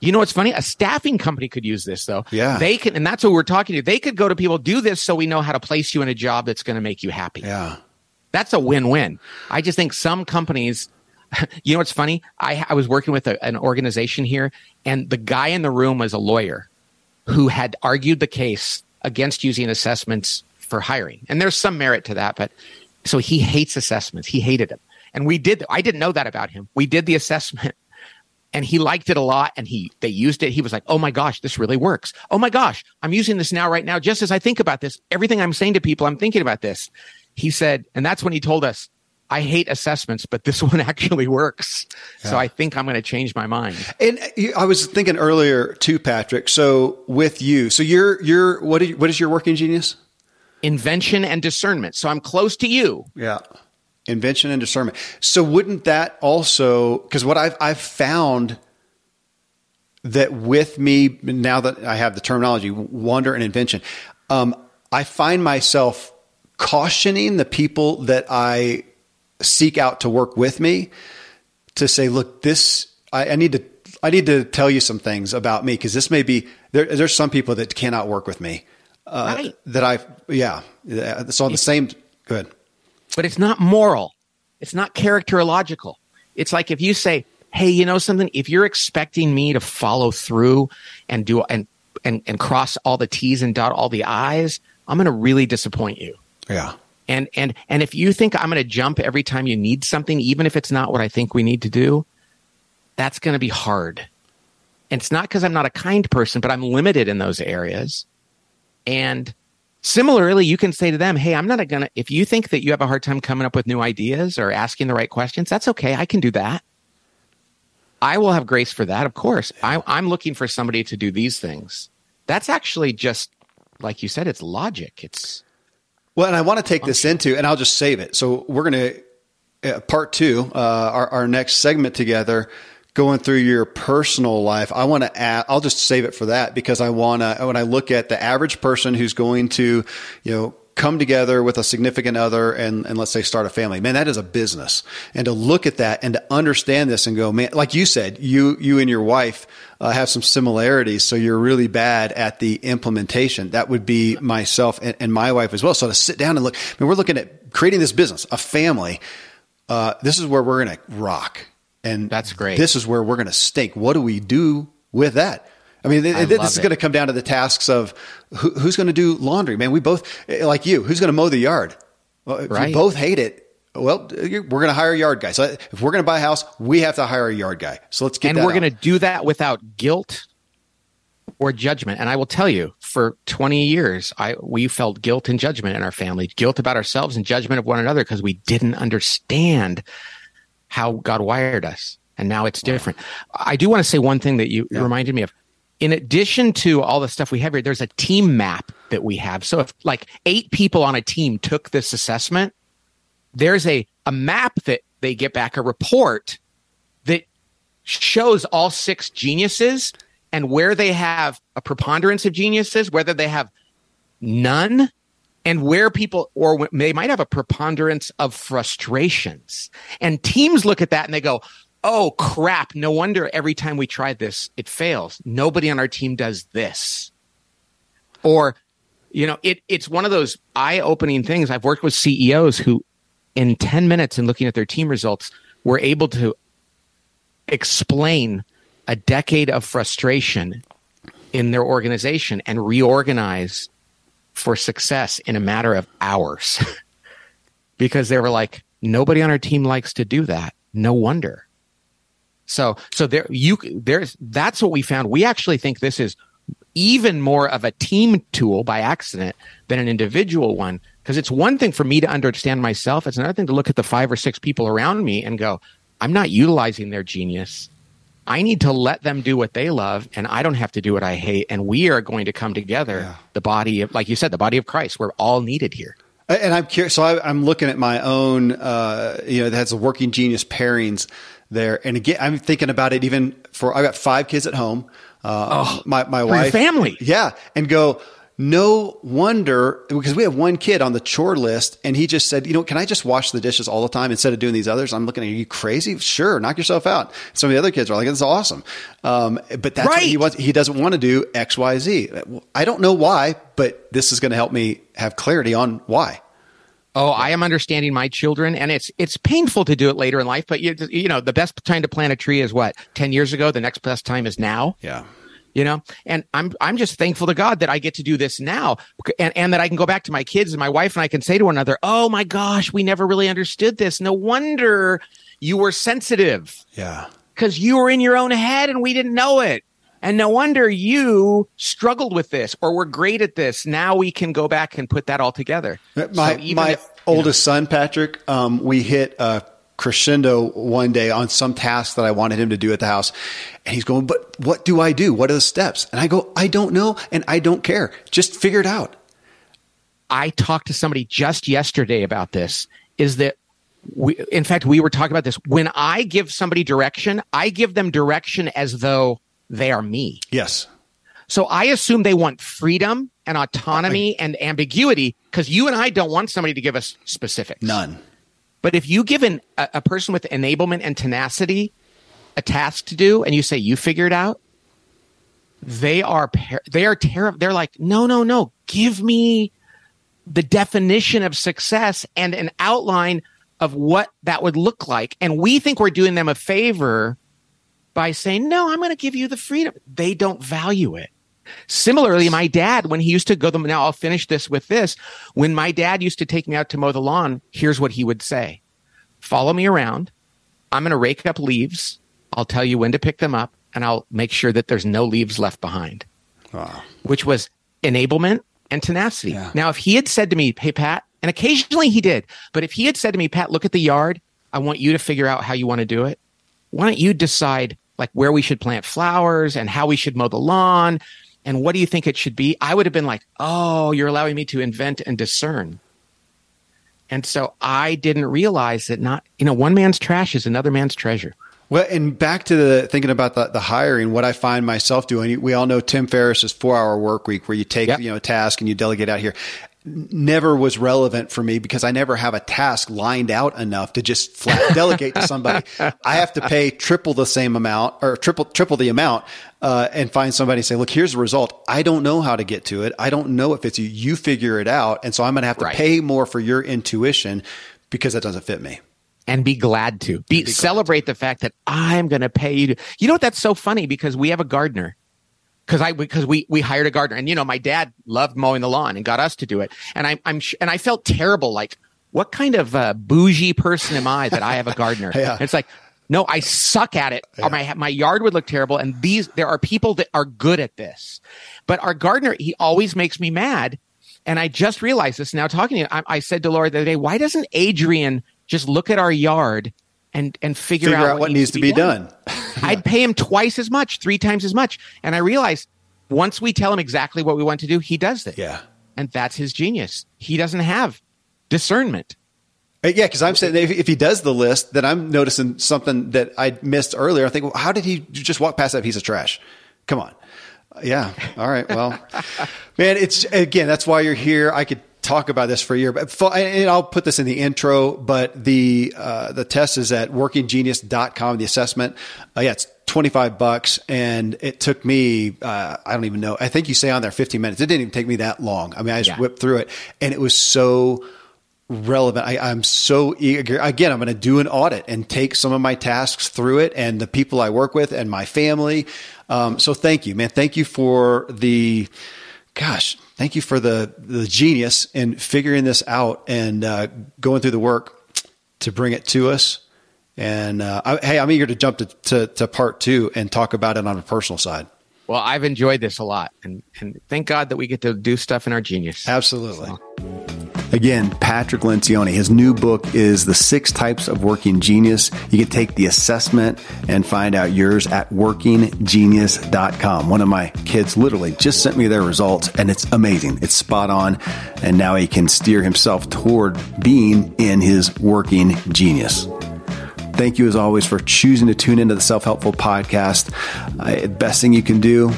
You know what's funny? A staffing company could use this though. Yeah. They can, and that's what we're talking to. They could go to people, do this so we know how to place you in a job that's going to make you happy. Yeah. That's a win-win. I just think some companies, you know what's funny? I, I was working with a, an organization here, and the guy in the room was a lawyer who had argued the case against using assessments for hiring. And there's some merit to that, but so he hates assessments. He hated them. And we did, I didn't know that about him. We did the assessment and he liked it a lot and he they used it he was like oh my gosh this really works oh my gosh i'm using this now right now just as i think about this everything i'm saying to people i'm thinking about this he said and that's when he told us i hate assessments but this one actually works so i think i'm going to change my mind And I was thinking earlier too, Patrick. So with you, so you're you're what do you, what is your working genius? invention and discernment so i'm close to you Yeah. Invention and discernment. So wouldn't that also because what I've I've found that with me now that I have the terminology wonder and invention, um, I find myself cautioning the people that I seek out to work with me to say, look, this I, I need to I need to tell you some things about me because this may be there, there's some people that cannot work with me uh, Right. that I yeah so on the same good but it's not moral. It's not characterological. It's like if you say, "Hey, you know something? If you're expecting me to follow through and do and and and cross all the T's and dot all the I's, I'm going to really disappoint you." yeah And and and if you think I'm going to jump every time you need something, even if it's not what I think we need to do, that's going to be hard. And it's not because I'm not a kind person, but I'm limited in those areas. And similarly, you can say to them, Hey, I'm not going to, if you think that you have a hard time coming up with new ideas or asking the right questions, that's okay. I can do that. I will have grace for that. Of course. I, I'm looking for somebody to do these things. That's actually just, like you said, it's logic. It's, Well, and I want to take this into, and I'll just save it. So we're going to uh, part two, uh, our, our next segment together, going through your personal life. I want to add. I'll just save it for that because I want to. When I look at the average person who's going to, you know. Come together with a significant other and, and let's say start a family. Man, that is a business. And to look at that and to understand this and go, man, like you said, you, you and your wife uh, have some similarities. So you're really bad at the implementation. That would be myself and, and my wife as well. So to sit down and look, I mean, we're looking at creating this business, a family. Uh, this is where we're going to rock. And That's great. This is where we're going to stink. What do we do with that? I mean, th- I this is going to come down to the tasks of who, who's going to do laundry. Man, we both, like you, who's going to mow the yard? Well, if Right. you both hate it, well, we're going to hire a yard guy. So if we're going to buy a house, we have to hire a yard guy. So let's get and we're going to do that without guilt or judgment. And I will tell you, for 20 years, I we felt guilt and judgment in our family, guilt about ourselves and judgment of one another because we didn't understand how God wired us. And now it's different. I do want to say one thing that you reminded me of. In addition to all the stuff we have here, there's a team map that we have. So if like eight people on a team took this assessment, there's a, a map that they get back, a report that shows all six geniuses and where they have a preponderance of geniuses, whether they have none, and where people or they might have a preponderance of frustrations. And teams look at that and they go, "Oh crap! No wonder every time we try this, it fails. Nobody on our team does this." Or, you know, it it's one of those eye-opening things. I've worked with CEOs who, in ten minutes and looking at their team results, were able to explain a decade of frustration in their organization and reorganize for success in a matter of hours because they were like, nobody on our team likes to do that. No wonder. So, so there, you, there's, that's what we found. We actually think this is even more of a team tool by accident than an individual one. Because it's one thing for me to understand myself. It's another thing to look at the five or six people around me and go, I'm not utilizing their genius. I need to let them do what they love and I don't have to do what I hate. And we are going to come together, yeah. the body of, like you said, the body of Christ. We're all needed here. And I'm curious. So I, am looking at my own, uh, you know, that's a working genius pairings there. And again, I'm thinking about it even for, I've got five kids at home. Uh, oh, my, my wife, family. Yeah. And go, no wonder because we have one kid on the chore list and he just said, you know, can I just wash the dishes all the time instead of doing these others? I'm looking at you crazy. Sure. Knock yourself out. Some of the other kids are like, this is awesome. Um, but that's right. what he wants. He doesn't want to do X, Y, Z. I don't know why, but this is going to help me have clarity on why. Oh, I am understanding my children, and it's it's painful to do it later in life. But you you know, the best time to plant a tree is what ten years ago. The next best time is now. Yeah you know and i'm i'm just thankful to god that i get to do this now and and that i can go back to my kids and my wife and i can say to one another oh my gosh we never really understood this no wonder you were sensitive yeah because you were in your own head and we didn't know it and no wonder you struggled with this or were great at this now we can go back and put that all together my so my if, oldest know, son patrick um, we hit a crescendo one day on some task that I wanted him to do at the house. And he's going, but what do I do? What are the steps? And I go, I don't know. And I don't care. Just figure it out. I talked to somebody just yesterday about this is that we, in fact, we were talking about this. When I give somebody direction, I give them direction as though they are me. Yes. So I assume they want freedom and autonomy I, and ambiguity because you and I don't want somebody to give us specifics. None. But if you give an, a, a person with enablement and tenacity a task to do and you say, you figure it out, they are, they are terrible. They're like, no, no, no, give me the definition of success and an outline of what that would look like. And we think we're doing them a favor by saying, no, I'm going to give you the freedom. They don't value it. Similarly, my dad, when he used to go, the, now I'll finish this with this. When my dad used to take me out to mow the lawn, here's what he would say Follow me around. I'm going to rake up leaves. I'll tell you when to pick them up, and I'll make sure that there's no leaves left behind. Wow. Which was enablement and tenacity. Yeah. Now, if he had said to me, Hey, Pat, and occasionally he did, but if he had said to me, Pat, look at the yard, I want you to figure out how you want to do it. Why don't you decide like where we should plant flowers and how we should mow the lawn and what do you think it should be? I would have been like, oh, you're allowing me to invent and discern. And so I didn't realize that not, you know, one man's trash is another man's treasure. Well, and back to the thinking about the, the hiring, what I find myself doing, we all know Tim Ferriss's four hour work week where you take, yep. you know, a task and you delegate out here never was relevant for me because I never have a task lined out enough to just flat delegate to somebody. I have to pay triple the same amount or triple triple the amount uh, and find somebody and say, "Look, here's the result. I don't know how to get to it. I don't know if it's you. You figure it out." And so I'm going to have to right. pay more for your intuition because that doesn't fit me. And be glad to be, be celebrate glad. the fact that I'm going to pay you. To, you know what? That's so funny because we have a gardener because I because we we hired a gardener, and you know my dad loved mowing the lawn and got us to do it, and I, I'm and I felt terrible, like what kind of uh, bougie person am I that I have a gardener? yeah. It's like no, I suck at it. Yeah. my my yard would look terrible, and these there are people that are good at this, but our gardener he always makes me mad, and I just realized this now talking to you. I, I said to Laura the other day, why doesn't Adrian just look at our yard and and figure, figure out, out, what, needs, to be, be done. done. I'd pay him twice as much, three times as much, and I realized once we tell him exactly what we want to do, he does it. Yeah, and that's his genius. He doesn't have discernment. Uh, yeah, because I'm saying if, if, he does the list, then I'm noticing something that I missed earlier. I think, well, how did he just walk past that piece of trash? Come on. Yeah. All right. Well, man, it's again, that's why you're here. I could talk about this for a year, but and I'll put this in the intro, but the, uh, the test is at workinggenius.com, the assessment. Uh, yeah, it's 25 bucks and it took me, uh, I don't even know. I think you say on there 15 minutes. It didn't even take me that long. I mean, I just yeah. whipped through it and it was so relevant. I, am so eager. Again, I'm going to do an audit and take some of my tasks through it and the people I work with and my family. Um, so thank you, man. Thank you for the, gosh, thank you for the the genius in figuring this out and uh, going through the work to bring it to us. And uh, I, hey, I'm eager to jump to, to, to part two and talk about it on a personal side. Well, I've enjoyed this a lot, and and thank God that we get to do stuff in our genius. Absolutely. So. Again, Patrick Lencioni. His new book is The Six Types of Working Genius. You can take the assessment and find out yours at workinggenius.com. One of my kids literally just sent me their results, and it's amazing. It's spot on. And now he can steer himself toward being in his working genius. Thank you, as always, for choosing to tune into the Self Helpful Podcast. Uh, best thing you can do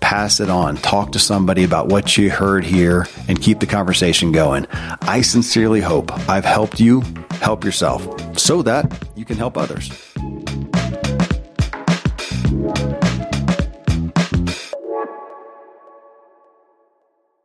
pass it on. Talk to somebody about what you heard here and keep the conversation going. I sincerely hope I've helped you help yourself so that you can help others.